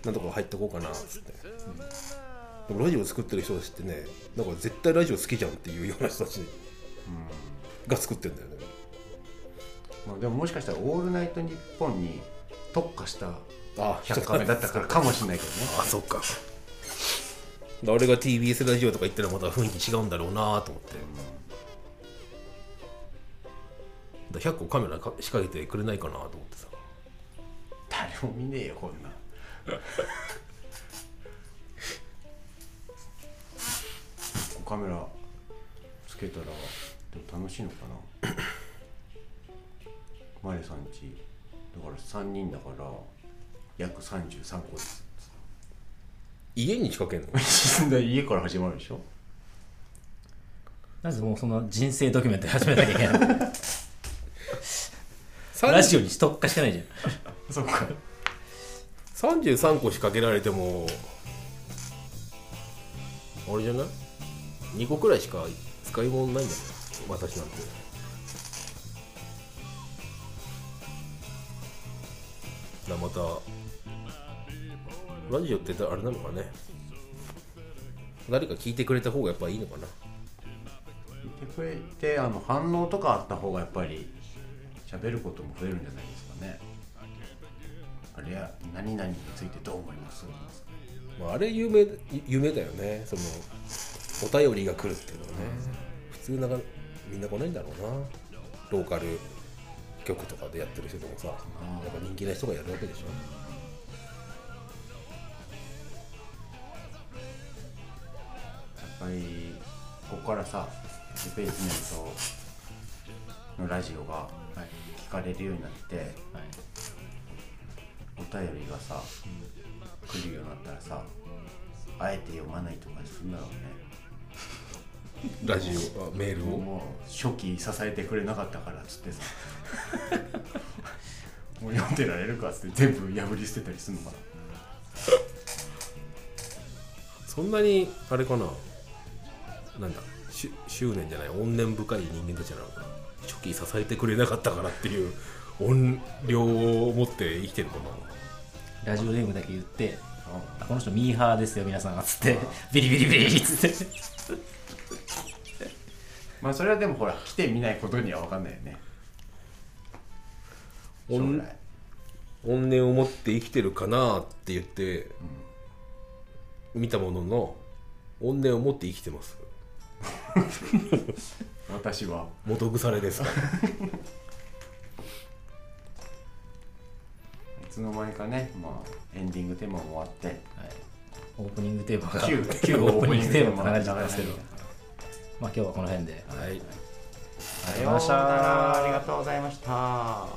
[SPEAKER 3] なんとか入ってこうかなっつって。でもラジオ作ってる人たちってねなんか絶対ラジオ好きじゃんっていうような人たちが作ってんだよね。
[SPEAKER 1] まあ、でももしかしたら「オールナイトニッポン」に特化した
[SPEAKER 3] あ
[SPEAKER 1] 100カメだったからかもしれないけどね。
[SPEAKER 3] あそっか。俺が TBS ラジオとか行ったらまた雰囲気違うんだろうなと思って。だから100個カメラか仕掛けてくれないかなと思ってさ。
[SPEAKER 1] 誰も見ねえよこんな。カメラつけたらでも楽しいのかな。マリさんちだから3人だから約33個です。
[SPEAKER 3] 家に仕掛けんの？
[SPEAKER 1] で家から始まるでしょ。
[SPEAKER 4] なぜもうその人生ドキュメンタリー始めなきゃいけないの？ラジオに特化してないじゃん。
[SPEAKER 1] そっか。
[SPEAKER 3] 33個仕掛けられてもあれじゃない？2個くらいしか使い物ないんだよ私なんて。だまたラジオってあれなのかね。誰か聞いてくれた方がやっぱいいのかな。
[SPEAKER 1] 聞いてくれてあの反応とかあった方がやっぱり喋ることも増えるんじゃないですかね。あれや何々についてどう思います？
[SPEAKER 3] まあ、あれ有名夢だよね。そのお便りが来るっていうのはね、普通なんかみんな来ないんだろうな。ローカル局とかでやってる人でもさやっぱ人気な人がやるわけでしょ。
[SPEAKER 1] やっぱりここからさベースメントのラジオが聞かれるようになって、お便りがさ、来るようになったらさあえて読まないとかするんだろうね。
[SPEAKER 3] ラジオあメールを？
[SPEAKER 1] もう初期支えてくれなかったからっつってさ。もう読んでられるかっつって全部破り捨てたりするのかな。
[SPEAKER 3] そんなにあれかな？なんだし執念じゃない怨念深い人間たちなのかな？初期支えてくれなかったからっていう音量を持って生きてるかな
[SPEAKER 4] ラジオネームだけ言ってあこの人ミーハーですよ皆さんっつって。ビリビリビリっつって。
[SPEAKER 1] まあそれはでもほら来てみないことには分かんないよね。将
[SPEAKER 3] 怨
[SPEAKER 1] 来
[SPEAKER 3] 怨念を持って生きてるかなって言って、見たものの怨念を持って生きてます
[SPEAKER 1] 私は。
[SPEAKER 3] 元腐れですか。ら
[SPEAKER 1] いつの間にかねまあエンディングテーマも終わって。
[SPEAKER 4] オープニングテーマが。
[SPEAKER 1] 旧
[SPEAKER 4] 旧 オープニングテーマが流れちゃ
[SPEAKER 1] 流
[SPEAKER 4] ったんですけど。まあ今日はこの辺で。
[SPEAKER 3] はい。
[SPEAKER 1] ありがとうございました。ありがとうございました